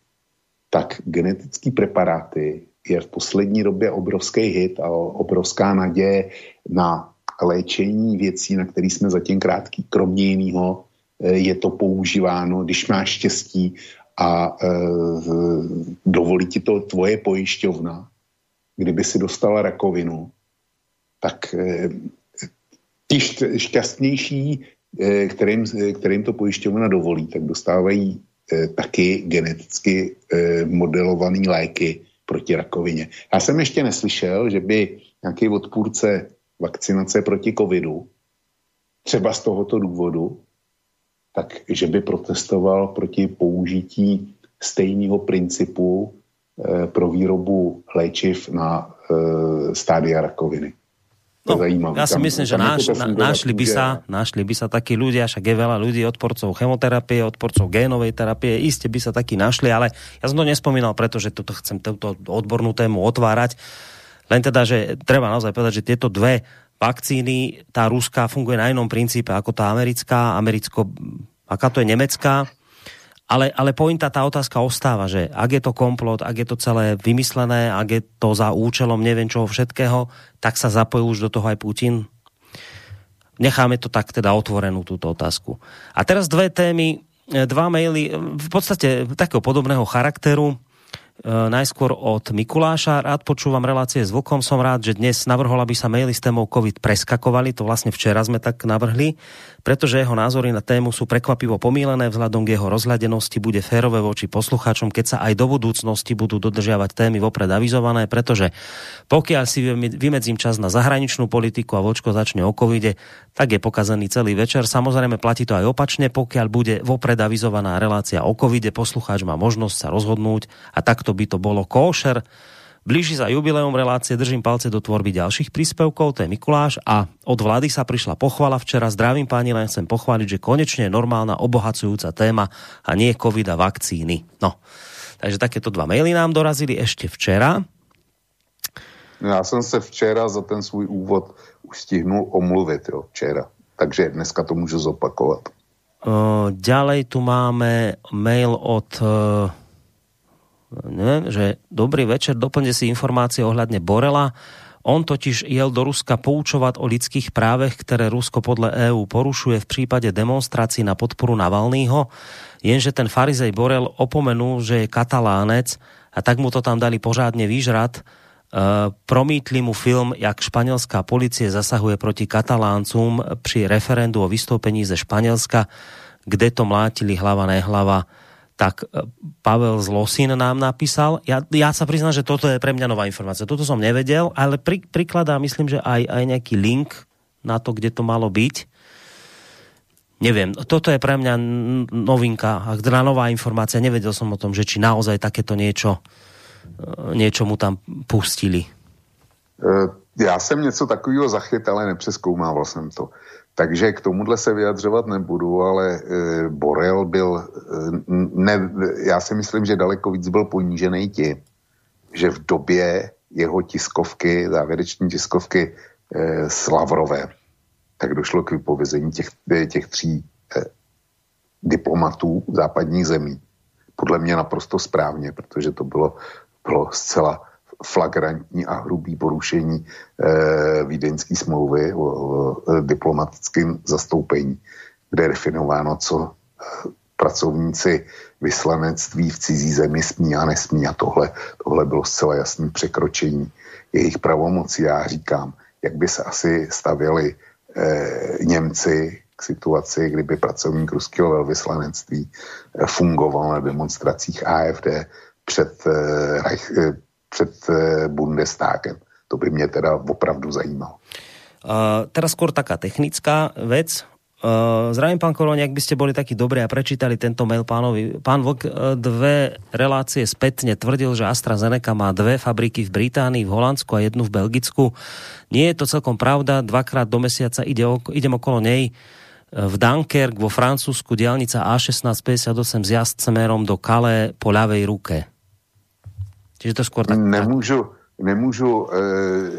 tak genetické preparáty je v poslední době obrovský hit a obrovská naděje na léčení věcí, na které jsme zatím krátký. Kromě jiného eh, je to používáno, když máš štěstí a e, dovolí ti to tvoje pojišťovna, kdyby si dostala rakovinu, tak e, ti šťastnější, e, kterým, kterým to pojišťovna dovolí, tak dostávají e, taky geneticky e, modelované léky, proti rakovině. Já jsem ještě neslyšel, že by nějaký odpůrce vakcinace proti covidu, třeba z tohoto důvodu, tak že by protestoval proti použití stejného principu e, pro výrobu léčiv na e, stádia rakoviny. No. Ja si myslím, že náš, na, našli, by sa, našli by sa takí ľudia, však je veľa ľudí, odporcov chemoterapie, odporcov génovej terapie, iste by sa takí našli, ale ja som to nespomínal, pretože toto chcem túto odbornú tému otvárať. Len teda, že treba naozaj povedať, že tieto dve vakcíny, tá ruská funguje na inom princípe ako tá americká, americko, aká to je nemecká, ale, ale pointa, tá otázka ostáva, že ak je to komplot, ak je to celé vymyslené, ak je to za účelom neviem čoho všetkého, tak sa zapojil už do toho aj Putin? Necháme to tak teda otvorenú túto otázku. A teraz dve témy, dva maily, v podstate takého podobného charakteru. Najskôr od Mikuláša. Rád počúvam relácie s Vlkom. Som rád, že dnes navrhol, aby sa maily s témou COVID preskakovali. To vlastne včera sme tak navrhli pretože jeho názory na tému sú prekvapivo pomílené vzhľadom k jeho rozhľadenosti, bude férové voči poslucháčom, keď sa aj do budúcnosti budú dodržiavať témy vopred avizované, pretože pokiaľ si vymedzím čas na zahraničnú politiku a vočko začne o covide, tak je pokazený celý večer. Samozrejme platí to aj opačne, pokiaľ bude vopred avizovaná relácia o covide, poslucháč má možnosť sa rozhodnúť a takto by to bolo kóšer Blíži sa jubileum relácie, držím palce do tvorby ďalších príspevkov, to je Mikuláš a od vlády sa prišla pochvala včera. Zdravím páni, len chcem pochváliť, že konečne je normálna obohacujúca téma a nie covid a vakcíny. No, takže takéto dva maily nám dorazili ešte včera. Já jsem se včera za ten svůj úvod už stihnul omluvit, jo, včera. Takže dneska to můžu zopakovat. Uh, ďalej tu máme mail od uh, ne, že dobrý večer, doplňte si informácie ohľadne Borela. On totiž jel do Ruska poučovať o lidských právech, ktoré Rusko podľa EÚ porušuje v prípade demonstrácií na podporu Navalnýho. Jenže ten farizej Borel opomenul, že je katalánec a tak mu to tam dali pořádne výžrat. E, promítli mu film, jak španielská policie zasahuje proti kataláncům pri referendu o vystoupení ze Španielska, kde to mlátili hlava nehlava tak e, Pavel Zlosin nám napísal. Ja, ja sa priznám, že toto je pre mňa nová informácia. Toto som nevedel, ale pri, prikladá, myslím, že aj, aj nejaký link na to, kde to malo byť. Neviem, toto je pre mňa novinka, teda nová informácia. Nevedel som o tom, že či naozaj takéto niečo, e, niečo mu tam pustili. E, já jsem něco takového zachyt, ale nepřeskoumával jsem to. Takže k tomuhle se vyjadřovat nebudu, ale e, Borel byl, ne, já si myslím, že daleko víc byl ponížený tím, že v době jeho tiskovky, závěreční tiskovky e, s Lavrovem, tak došlo k vypovězení těch, těch tří e, diplomatů západních zemí. Podle mě naprosto správně, protože to bylo, bylo zcela flagrantní a hrubý porušení eh, vídeňské smlouvy o, o diplomatickém zastoupení, kde je definováno, co eh, pracovníci vyslanectví v cizí zemi smí a nesmí. A tohle, tohle bylo zcela jasné překročení jejich pravomocí. Já říkám, jak by se asi stavěli eh, Němci k situaci, kdyby pracovník ruského velvyslanectví eh, fungoval na demonstracích AFD před, eh, eh před eh, Bundestagem. To by mě teda opravdu zajímalo. Uh, teraz skôr taká technická vec. Uh, zdravím, pán Koroni, ak by ste boli takí dobrí a prečítali tento mail pánovi. Pán Vlk uh, dve relácie spätne tvrdil, že AstraZeneca má dve fabriky v Británii, v Holandsku a jednu v Belgicku. Nie je to celkom pravda. Dvakrát do mesiaca ide, idem okolo nej v Dunkerque vo Francúzsku diálnica A1658 s jazdcemerom do Calais po ľavej ruke. Čiže to skôr tak... Nemůžu, nemůžu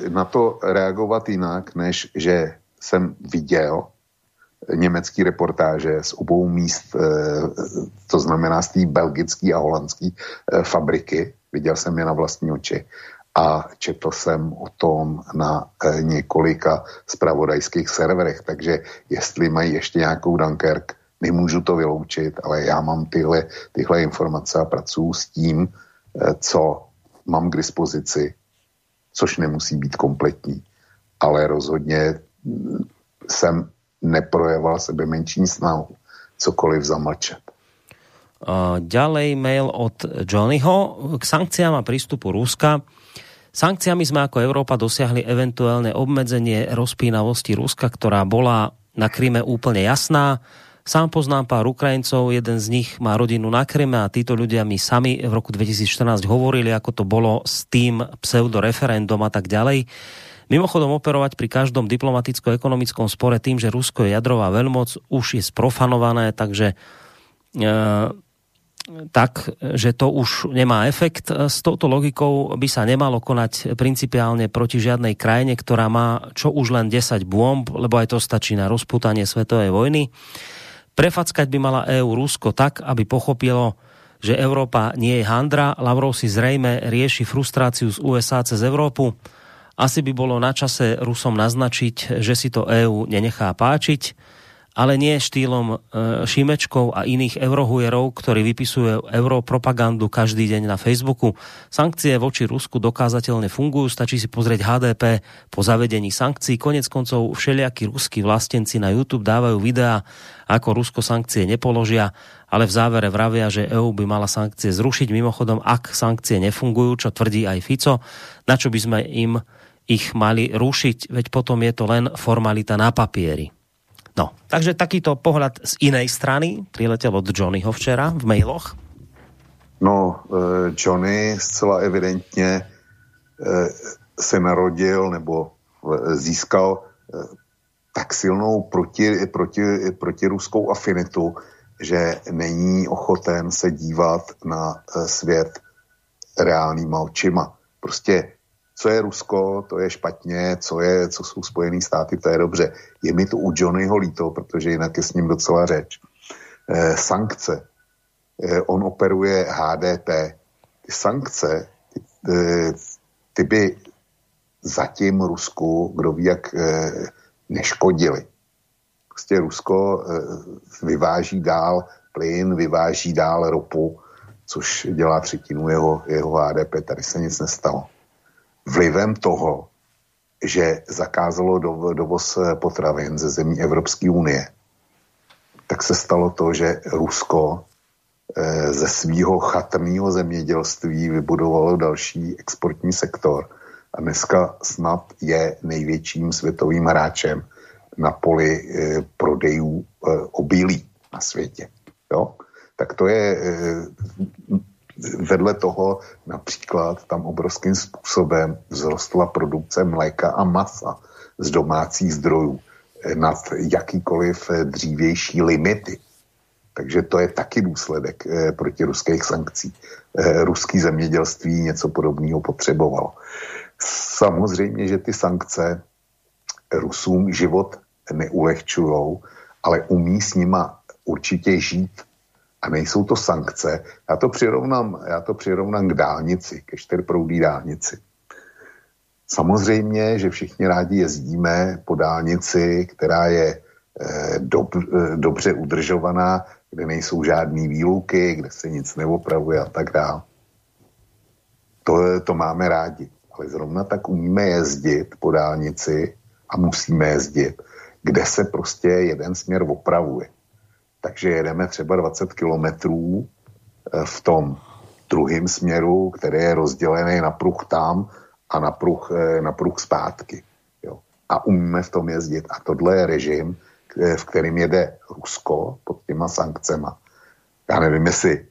na to reagovat jinak, než že jsem viděl německý reportáže z obou míst, e, to znamená z té belgické a holandské e, fabriky. Viděl jsem je na vlastní oči a četl jsem o tom na e, několika spravodajských serverech, takže jestli mají ještě nějakou Dunkerque, nemůžu to vyloučit, ale já mám tyhle, tyhle informace a pracuji s tím, co mám k dispozici, což nemusí být kompletní, ale rozhodně jsem neprojeval sebe menší snahu cokoliv zamlčet. ďalej mail od Johnnyho k sankciám a prístupu Ruska. Sankciami sme ako Európa dosiahli eventuálne obmedzenie rozpínavosti Ruska, ktorá bola na Kryme úplne jasná. Sám poznám pár Ukrajincov, jeden z nich má rodinu na Kryme a títo ľudia mi sami v roku 2014 hovorili, ako to bolo s tým pseudoreferendum a tak ďalej. Mimochodom operovať pri každom diplomaticko-ekonomickom spore tým, že Rusko je jadrová veľmoc, už je sprofanované, takže e, tak, že to už nemá efekt. S touto logikou by sa nemalo konať principiálne proti žiadnej krajine, ktorá má čo už len 10 bomb, lebo aj to stačí na rozputanie svetovej vojny. Prefackať by mala EU Rusko tak, aby pochopilo, že Európa nie je handra. Lavrov si zrejme rieši frustráciu z USA cez Európu. Asi by bolo na čase Rusom naznačiť, že si to EÚ nenechá páčiť ale nie štýlom e, Šimečkov a iných eurohujerov, ktorí vypisujú europropagandu každý deň na Facebooku. Sankcie voči Rusku dokázateľne fungujú, stačí si pozrieť HDP po zavedení sankcií. Konec koncov všelijakí ruskí vlastenci na YouTube dávajú videá, ako Rusko sankcie nepoložia, ale v závere vravia, že EU by mala sankcie zrušiť. Mimochodom, ak sankcie nefungujú, čo tvrdí aj Fico, na čo by sme im ich mali rušiť, veď potom je to len formalita na papieri. No, takže takýto pohľad z inej strany priletel od Johnnyho včera v mailoch. No, e, Johnny zcela evidentně e, se narodil nebo e, získal tak silnou proti, proti, protiruskou afinitu, že není ochoten se dívat na svět reálnýma očima. Prostě co je Rusko, to je špatně, co, je, co jsou Spojené státy, to je dobře. Je mi to u Johnnyho líto, protože jinak je s ním docela řeč. Eh, sankce. Eh, on operuje HDP. Ty sankce, ty, eh, ty by zatím Rusku, kdo ví, jak eh, neškodili. Prostě Rusko eh, vyváží dál plyn, vyváží dál ropu, což dělá třetinu jeho, jeho HDP. Tady se nic nestalo vlivem toho, že zakázalo dovoz potravin ze zemí Evropské unie, tak se stalo to, že Rusko eh, ze svého chatrného zemědělství vybudovalo další exportní sektor a dneska snad je největším světovým hráčem na poli eh, prodejů eh, obilí na světě. Jo? Tak to je vedle toho například tam obrovským způsobem vzrostla produkce mléka a masa z domácích zdrojů eh, nad jakýkoliv eh, dřívější limity. Takže to je taky důsledek eh, proti ruských sankcí. Eh, ruský zemědělství něco podobného potřebovalo. Samozřejmě, že ty sankce Rusům život neulehčujou, ale umí s nima určitě žít a nejsou to sankce. Já to přirovnám, já to přirovnám k dálnici, ke čtyřproudý dálnici. Samozřejmě, že všichni rádi jezdíme po dálnici, která je eh, dob, eh, dobře udržovaná, kde nejsou žádné výluky, kde se nic neopravuje a tak dále. To, to máme rádi. Ale zrovna tak umíme jezdit po dálnici a musíme jezdit, kde se prostě jeden směr opravuje takže jedeme třeba 20 kilometrů eh, v tom druhém směru, který je rozdělený na pruh tam a na pruh, eh, na pruh zpátky. Jo. A umíme v tom jezdit. A tohle je režim, eh, v kterým jede Rusko pod těma sankcema. Já nevím, jestli,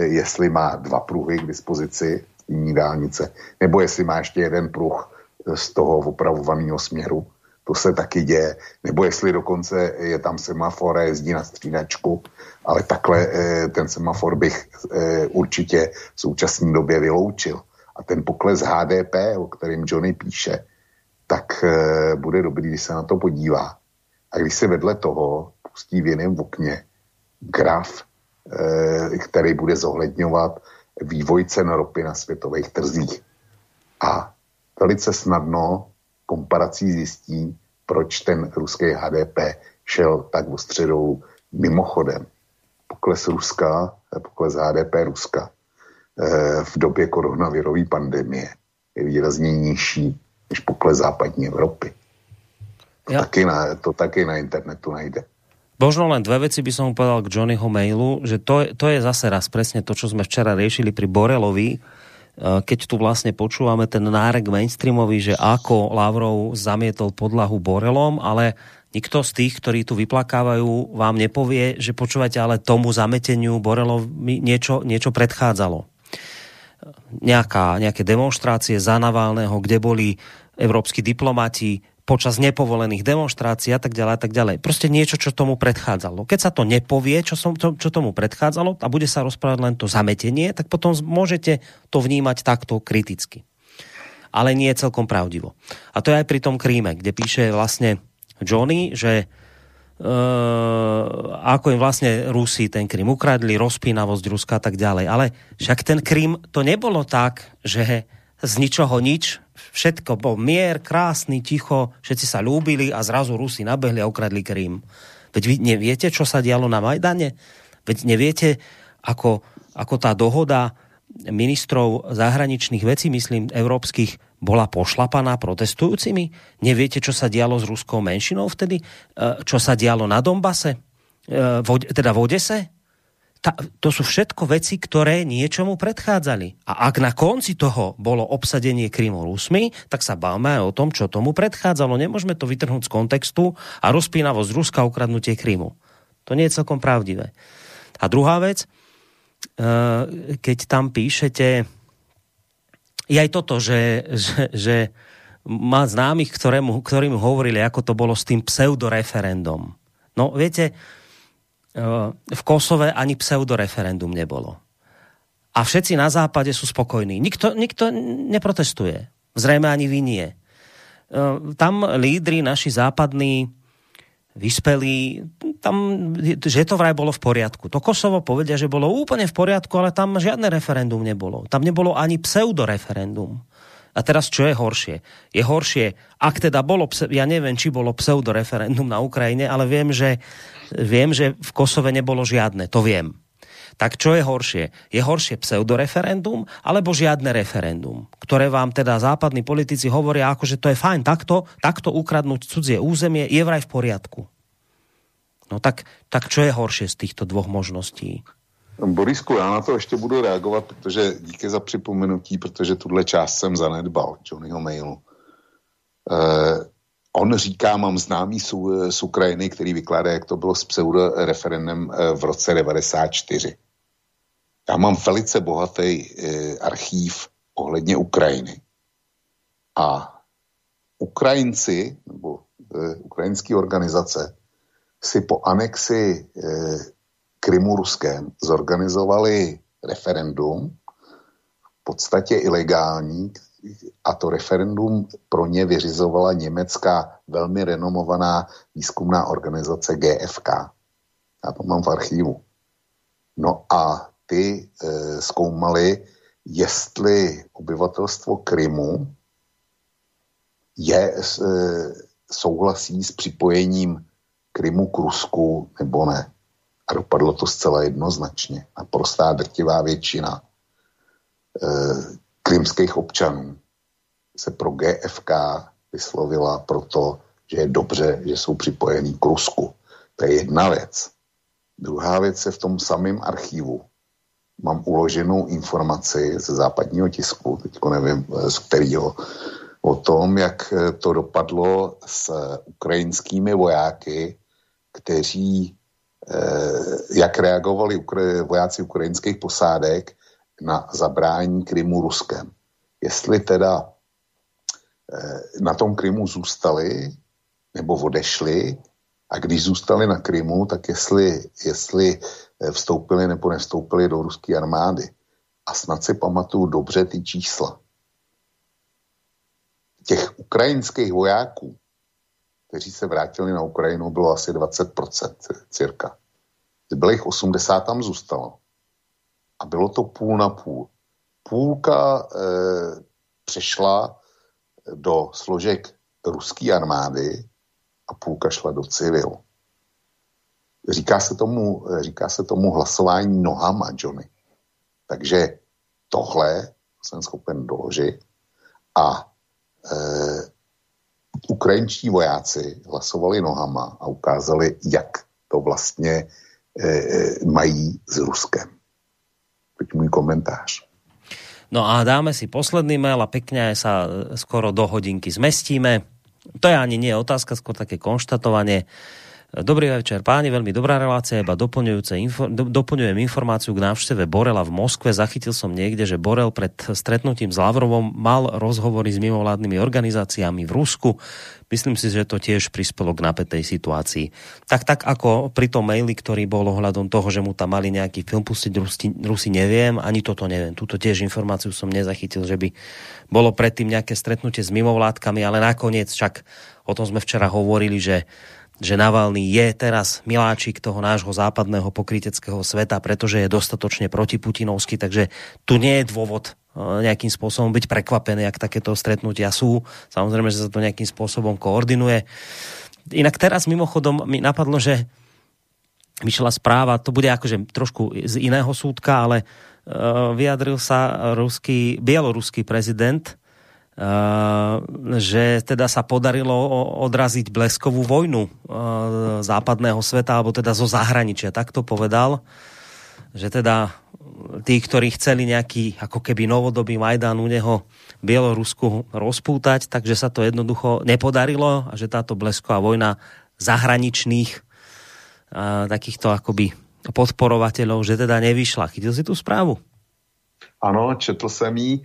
jestli má dva pruhy k dispozici jiní dálnice, nebo jestli má ještě jeden pruh z toho opravovaného směru to se taky děje. Nebo jestli dokonce je tam semafor a jezdí na střídačku, ale takhle eh, ten semafor bych eh, určitě v současné době vyloučil. A ten pokles HDP, o kterém Johnny píše, tak eh, bude dobrý, když se na to podívá. A když se vedle toho pustí v jiném okně graf, který bude zohledňovat vývoj cen ropy na světových trzích. A velice snadno komparací zjistí, proč ten ruský HDP šel tak ostředou. Mimochodem, pokles Ruska, pokles HDP Ruska eh, v době koronavirové pandemie je výrazně nižší než pokles západní Evropy. To, ja. taky na, to taky na internetu najde. Možno len dve veci by som povedal k Johnnyho mailu, že to, to je zase raz presne to, čo sme včera riešili pri Borelovi, Eh, keď tu vlastne počúvame ten nárek mainstreamový, že ako Lavrov zamietol podlahu Borelom, ale nikto z tých, ktorí tu vyplakávajú, vám nepovie, že počúvate, ale tomu zameteniu Borelov niečo, niečo predchádzalo. Nejaká, nejaké demonstrácie za Navalného, kde boli európsky diplomati, počas nepovolených demonstrácií a tak ďalej a tak ďalej. Proste niečo, čo tomu predchádzalo. Keď sa to nepovie, čo, som, čo, čo tomu predchádzalo a bude sa rozprávať len to zametenie, tak potom môžete to vnímať takto kriticky. Ale nie je celkom pravdivo. A to je aj pri tom Kríme, kde píše vlastne Johnny, že Uh, ako im vlastne Rusi ten Krym ukradli, rozpínavosť Ruska a tak ďalej. Ale však ten Krym to nebolo tak, že z ničoho nič všetko bol mier, krásny, ticho, všetci sa ľúbili a zrazu Rusi nabehli a ukradli Krím. Veď vy neviete, čo sa dialo na Majdane? Veď neviete, ako, ako tá dohoda ministrov zahraničných vecí, myslím, európskych, bola pošlapaná protestujúcimi? Neviete, čo sa dialo s ruskou menšinou vtedy? E, čo sa dialo na Dombase? E, teda v Odese? Ta, to sú všetko veci, ktoré niečomu predchádzali. A ak na konci toho bolo obsadenie Krymu Rusmi, tak sa bavme aj o tom, čo tomu predchádzalo. Nemôžeme to vytrhnúť z kontextu a rozpínavosť Ruska ukradnutie Krymu. To nie je celkom pravdivé. A druhá vec, e, keď tam píšete, je aj toto, že, že, že má známych, ktorému, ktorým hovorili, ako to bolo s tým pseudoreferendum. No, viete, v Kosove ani pseudoreferendum nebolo. A všetci na západe sú spokojní. Nikto, nikto neprotestuje. Zrejme ani vy nie. Tam lídry, naši západní, vyspelí, tam, že to vraj bolo v poriadku. To Kosovo povedia, že bolo úplne v poriadku, ale tam žiadne referendum nebolo. Tam nebolo ani pseudoreferendum. A teraz čo je horšie? Je horšie, ak teda bolo, ja neviem, či bolo pseudoreferendum na Ukrajine, ale viem, že Viem, že v Kosove nebolo žiadne, to viem. Tak čo je horšie? Je horšie pseudoreferendum alebo žiadne referendum, ktoré vám teda západní politici hovoria, ako že to je fajn, takto, takto ukradnúť cudzie územie je vraj v poriadku. No tak, tak čo je horšie z týchto dvoch možností? Borisku, já na to ještě budu reagovat, protože díky za připomenutí, protože tuhle část jsem zanedbal, Johnnyho mailu. E, On říká, mám známý z, z Ukrajiny, který vykládá, jak to bylo s pseudo referendem eh, v roce 94. Já mám velice bohatý eh, archív ohledně Ukrajiny. A Ukrajinci, nebo eh, ukrajinské organizace, si po anexi eh, Krymu Ruskem zorganizovali referendum, v podstatě ilegální, a to referendum pro ně vyřizovala německá velmi renomovaná výzkumná organizace GFK. Já to mám v archivu. No a ty e, zkoumali, jestli obyvatelstvo Krymu je, e, souhlasí s připojením Krymu k Rusku nebo ne. A dopadlo to zcela jednoznačně. A prostá drtivá většina e, krymských občanů se pro GFK vyslovila proto, že je dobře, že jsou připojení k Rusku. To je jedna věc. Druhá věc je v tom samém archivu. Mám uloženou informaci ze západního tisku, teďko nevím z kterého, o tom, jak to dopadlo s ukrajinskými vojáky, kteří, eh, jak reagovali vojáci ukrajinských posádek na zabrání Krymu Ruskem. Jestli teda eh, na tom Krymu zůstali nebo odešli a když zůstali na Krymu, tak jestli, jestli eh, vstoupili nebo nevstoupili do ruské armády. A snad si pamatuju dobře ty čísla. Těch ukrajinských vojáků, kteří se vrátili na Ukrajinu, bylo asi 20% cirka. Zbylých 80 tam zůstalo a bylo to půl na půl. Půlka e, přešla do složek ruské armády a půlka šla do civil. Říká se tomu, říká se tomu hlasování nohama, Johnny. Takže tohle jsem schopen doložit a e, ukrajinští vojáci hlasovali nohama a ukázali, jak to vlastně e, mají s Ruskem môj komentář. No a dáme si posledný mail a pekne sa skoro do hodinky zmestíme. To je ani nie otázka, skôr také konštatovanie. Dobrý večer, páni, veľmi dobrá relácia, iba info, do, doplňujem informáciu k návšteve Borela v Moskve. Zachytil som niekde, že Borel pred stretnutím s Lavrovom mal rozhovory s mimovládnymi organizáciami v Rusku. Myslím si, že to tiež prispelo k napätej situácii. Tak tak ako pri tom maili, ktorý bol ohľadom toho, že mu tam mali nejaký film pustiť Rusi, Rusi neviem, ani toto neviem. Tuto tiež informáciu som nezachytil, že by bolo predtým nejaké stretnutie s mimovládkami, ale nakoniec však o tom sme včera hovorili, že že Navalny je teraz miláčik toho nášho západného pokryteckého sveta, pretože je dostatočne protiputinovský, takže tu nie je dôvod e, nejakým spôsobom byť prekvapený, ak takéto stretnutia sú. Samozrejme, že sa to nejakým spôsobom koordinuje. Inak teraz mimochodom mi napadlo, že vyšla správa, to bude akože trošku z iného súdka, ale uh, vyjadril sa ruský, bieloruský prezident, že teda sa podarilo odraziť bleskovú vojnu uh, západného sveta, alebo teda zo zahraničia, tak to povedal, že teda tí, ktorí chceli nejaký ako keby novodobý Majdan u neho Bielorusku rozpútať, takže sa to jednoducho nepodarilo a že táto blesková vojna zahraničných takýchto akoby podporovateľov, že teda nevyšla. Chytil si tu správu? Ano, četl jsem jí,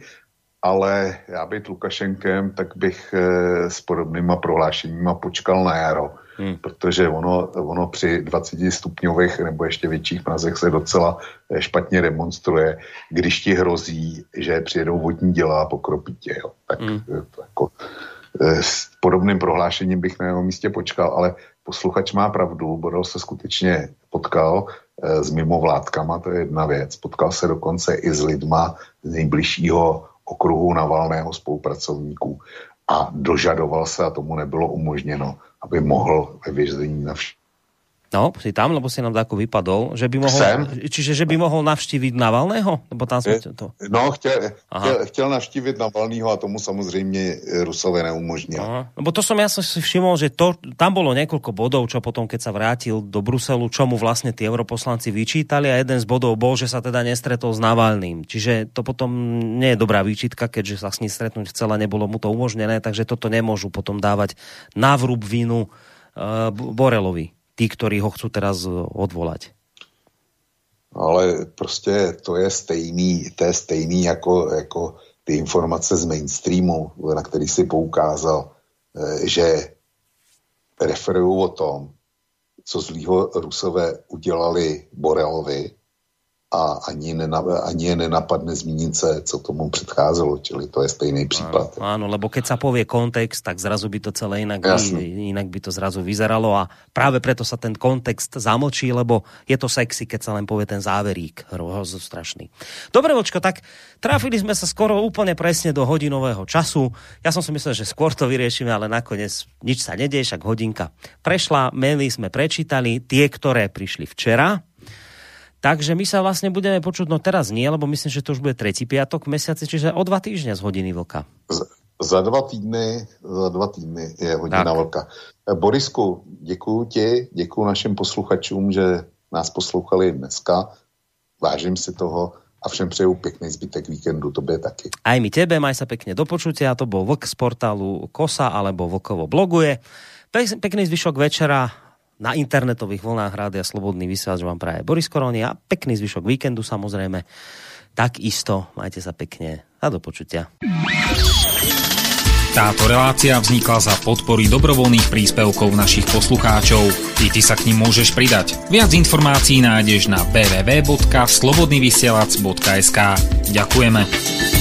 ale já být Lukašenkem, tak bych e, s podobnýma prohlášeníma počkal na jaro. Hmm. Protože ono, ono při 20 stupňových nebo ještě větších mrazech se docela eh, špatně demonstruje, když ti hrozí, že přijedou vodní děla a pokropí tě. Jo. Tak hmm. to jako, s podobným prohlášením bych na jeho místě počkal, ale posluchač má pravdu, Borel se skutečně potkal e, s mimovládkama, to je jedna věc. Potkal se dokonce i s lidma z nejbližšího okruhu Navalného spolupracovníků a dožadoval se, a tomu nebylo umožněno, aby mohl ve vězení navštívit No, si tam, lebo si nám tako vypadol, že by mohol, Sem. čiže že by mohol navštíviť Navalného? Lebo tam sme to... No, chtěl, chtěl, chtěl navštívit Navalného a tomu samozřejmě Rusové neumožnili. Lebo to som ja som si všimol, že to, tam bolo niekoľko bodov, čo potom, keď sa vrátil do Bruselu, čo mu vlastne tí europoslanci vyčítali a jeden z bodov bol, že sa teda nestretol s Navalným. Čiže to potom nie je dobrá výčitka, keďže sa s ním stretnúť chcela, nebolo mu to umožnené, takže toto nemôžu potom dávať na vrúb vinu uh, Borelovi tí, ktorí ho chcú teraz e, odvolať. Ale prostě to je stejný, to je stejný jako, jako ty informace z mainstreamu, na který si poukázal, e, že referují o tom, co zlýho Rusové udělali Borelovi a ani, nenap, ani je nenapadne zmínit se, co tomu předcházelo, čili to je stejný případ. Áno, áno, lebo keď sa povie kontext, tak zrazu by to celé inak, by, inak by to zrazu vyzeralo a práve preto sa ten kontext zamlčí, lebo je to sexy, keď sa len povie ten záverík, hrozno strašný. Dobre, Vočko, tak trafili sme sa skoro úplne presne do hodinového času. Ja som si myslel, že skôr to vyriešime, ale nakoniec nič sa nedie, však hodinka prešla, maily sme prečítali, tie, ktoré prišli včera, Takže my sa vlastne budeme počuť, no teraz nie, lebo myslím, že to už bude tretí piatok v mesiaci, čiže o dva týždne z hodiny vlka. Z, za dva týdny, za dva týdny je hodina tak. vlka. Eh, Borisku, děkuji ti, děkuji našim posluchačům, že nás poslouchali dneska. Vážím si toho a všem přeju pekný zbytek víkendu, tobě taky. Aj mi tebe, maj sa pekne do počutia, to bol Vlk z portálu Kosa alebo Vlkovo bloguje. Pekný zvyšok večera, na internetových vlnách Rádia Slobodný vysielač vám praje Boris Koroni a pekný zvyšok víkendu samozrejme. Takisto majte sa pekne a do počutia. Táto relácia vznikla za podpory dobrovoľných príspevkov našich poslucháčov. I ty sa k ním môžeš pridať. Viac informácií nájdeš na www.slobodnyvysielac.sk Ďakujeme.